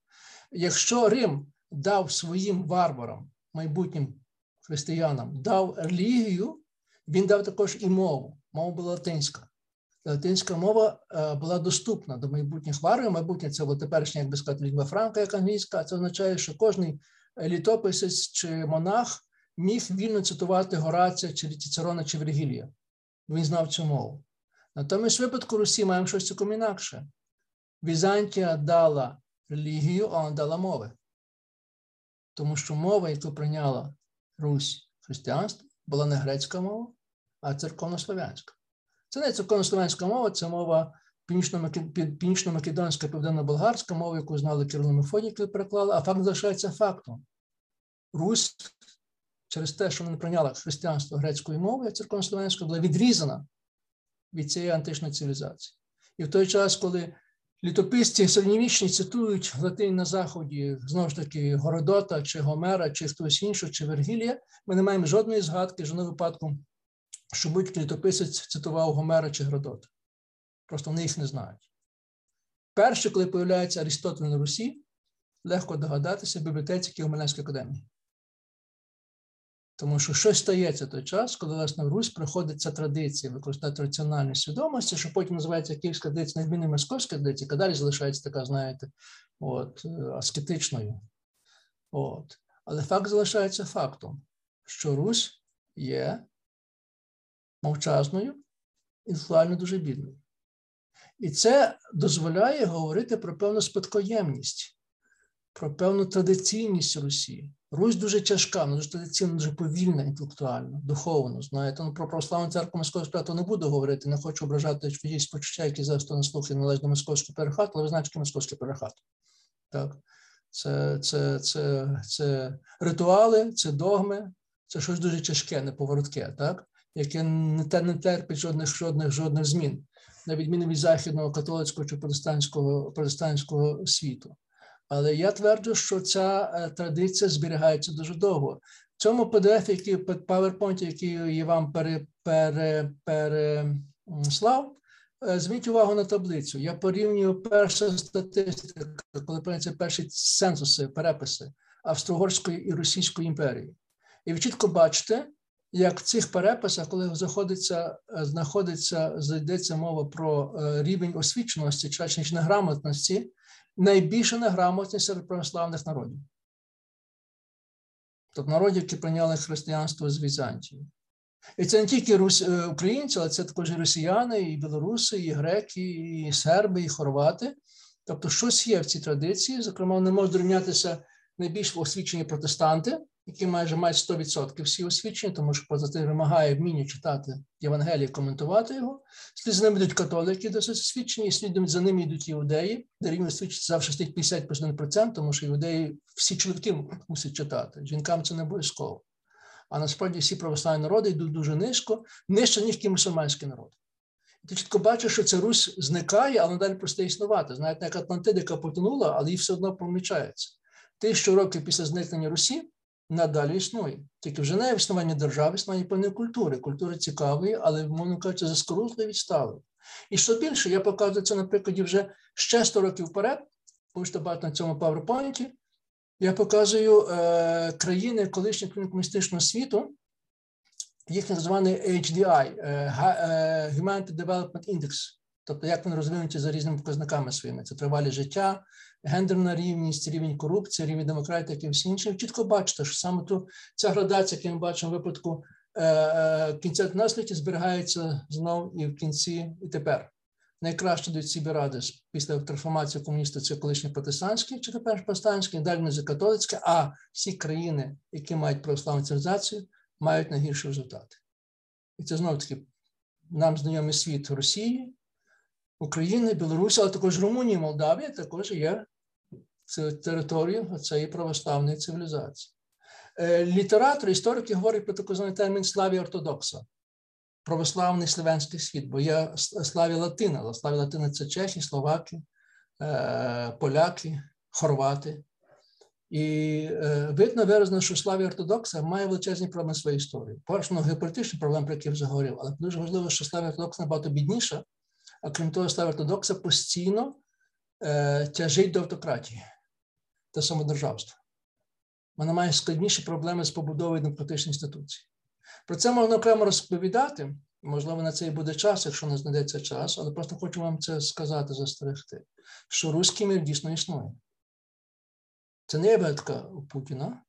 Якщо Рим дав своїм варварам, майбутнім християнам, дав релігію, він дав також і мову. Мова була латинська. Латинська мова е, була доступна до майбутніх варварів. Майбутнє це теперішня, як би сказати, лінгва франка, як англійська. Це означає, що кожний літописець чи монах міг вільно цитувати Горація, чи Цицерона, чи Вергілія. Він знав цю мову. Натомість, в випадку Русі маємо щось цілком інакше. Візантія дала релігію, а вона дала мови. Тому що мова, яку прийняла Русь християнство, була не грецька мова, церковнослов'янська. Це не церковнослов'янська мова, це мова північно-македонська, південно-болгарська мова, яку знали Кирило Мефодій, коли переклали, а факт залишається фактом. Русь через те, що вона прийняла християнство грецької мови, церковнослов'янська була відрізана від цієї античної цивілізації. І в той час, коли літописці середньовічні цитують Латин на Заході, знову ж таки, Городота, чи Гомера, чи хтось інший, чи Вергілія, ми не маємо жодної згадки, жодного випадку, що будь-який літописець цитував Гомера чи Геродота. Просто вони їх не знають. Перше, коли появляється Арістотель на Русі, легко догадатися в бібліотеці Києво-Миленської академії. Тому що щось стається той час, коли власне в Русь приходить ця традиція використати раціональну свідомості, що потім називається київська традиція, на зміни московська традиція, яка далі залишається така, знаєте, от, аскетичною. От. Але факт залишається фактом, що Русь є мовчазною, інфлуально дуже бідною. І це дозволяє говорити про певну спадкоємність, про певну традиційність Росії. Русь дуже тяжка, ну, дуже традиційно, дуже повільна, інтелектуально, духовно. Знаєте, ну про православну церкву московського п'яту не буду говорити, не хочу ображати чиїсь почуття, які зараз хто не слухає належить до московського перехату, але ви знаєте, що московський перехат. Так? Це, це, це, це ритуали, це догми, це щось дуже тяжке, неповоротке, так? Яке не, те, не терпить жодних жодних, жодних змін, на відміну від західного католицького чи протестантського протестантського світу. Але я тверджу, що ця е, традиція зберігається дуже довго. В цьому PDF, який PowerPoint, який я вам переслав, пере, е, зверніть увагу на таблицю. Я порівнюю перша статистика, коли прийняться перші цензуси, переписи Австро-Угорської і Російської імперії. І ви чітко бачите, як в цих переписах, коли заходиться, е, знаходиться, зайдеться мова про рівень освіченості, чи неграмотності, найбільша неграмотність серед православних народів. Тобто народів, які прийняли християнство з Візантії. І це не тільки рус... Е, українці, але це також і росіяни, і білоруси, і греки, і серби, і хорвати. Тобто, щось є в цій традиції. Зокрема, не може зрівнятися найбільш освічені протестанти, які майже мають 100% всі освічені, тому що позитив вимагає вміння читати Євангеліє, коментувати його. Слід за ними йдуть католики, досить освічені, і слідом за ними йдуть іудеї, де рівень освіченості завжди стоїть 51%, тому що іудеї всі чоловіки мусять читати. Жінкам це не обов'язково. А насправді всі православні народи йдуть дуже низько, нижче, ніж ті мусульманські народи. Ти чітко бачиш, що ця Русь зникає, але далі просто існувати. Знаєте, як Атлантида, потонула, але їй все одно помічається. Тисячу років після зникнення Русі надалі існує. Тільки вже не існування держави, існування певної культури. Культури цікавої, але, мовно кажучи, заскорузли відстали. І що більше, я показую це на прикладі вже ще 100 років вперед, можете бачити на цьому PowerPoint, я показую е, країни колишнього комуністичного світу, їх називаний HDI е, е, Humanity Development Index, тобто як вони розвинуті за різними показниками своїми. Це тривалі життя, гендерна рівність, рівень корупції, рівень демократії, і всі інші. Чітко бачите, що саме ту ця градація, яку ми бачимо в випадку е, кінця наслідки, зберігається знову і в кінці, і тепер. Найкраще дають собі ради після трансформації комуністів це колишні протестантські чи тепер протестантські, далі не католицьке, а всі країни, які мають православну цивілізацію, мають найгірші результати. І це знову таки нам знайомий світ Росії, України, Білорусі, але також Румунії, Молдавії також є територією цієї православної цивілізації. Е, літератори, історики говорять про такий званий термін славі ортодокса, православний славянський світ, бо є славі Латина. Славі Латина це чехи, словаки, е, поляки, хорвати. І е, видно виразно, що славі ортодокса має величезні проблеми своєї історії. Поршно геополітичні проблеми, про які я вже говорив, але дуже важливо, що славі ортодокса набагато бідніша, а крім того, слава ортодокса постійно е, тяжить до автократії та самодержавства. Вона має складніші проблеми з побудовою демократичної інституції. Про це можна окремо розповідати. Можливо, на це і буде час, якщо не знайдеться час, але просто хочу вам це сказати, застерегти, що руський мір дійсно існує. Це не є вигадка Путіна,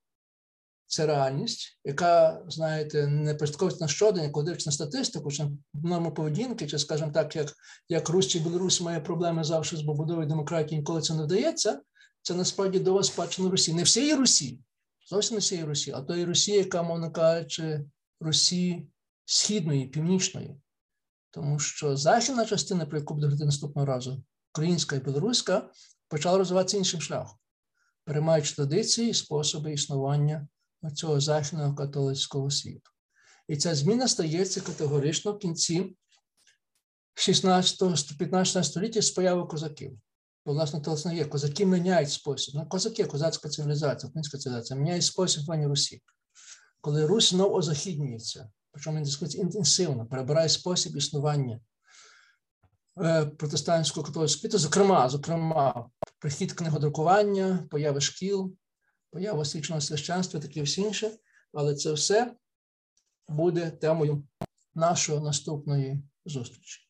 це реальність, яка, знаєте, не пристковується на щодень, коли дивиться на статистику, чи норму поведінки, чи, скажімо так, як як Русь чи Білорусь має проблеми завжди з побудовою демократії, інколи це не вдається, це насправді до вас спадщина Русі. Не всієї Русі, зовсім не всієї Русі, а тої Русі, яка, мовно кажучи, Русі Східної, Північної. Тому що західна частина, про яку буде говорити наступного разу, українська і білоруська, почала розвиватися іншим шляхом, переймаючи традиції способи існування цього західного католицького світу. І ця зміна стається категорично в кінці 16-15 століття з появи козаків. Бо, власне, то є. Козаки міняють спосіб. Ну, козаки, козацька цивілізація, українська цивілізація, міняє спосіб в Русі. Коли Русь знову озахіднюється, причому інтенсивно, перебирає спосіб існування е, протестантського католицького світу, зокрема, зокрема, прихід книгодрукування, появи шкіл, поява свічного священства, таке всі інше, але це все буде темою нашої наступної зустрічі.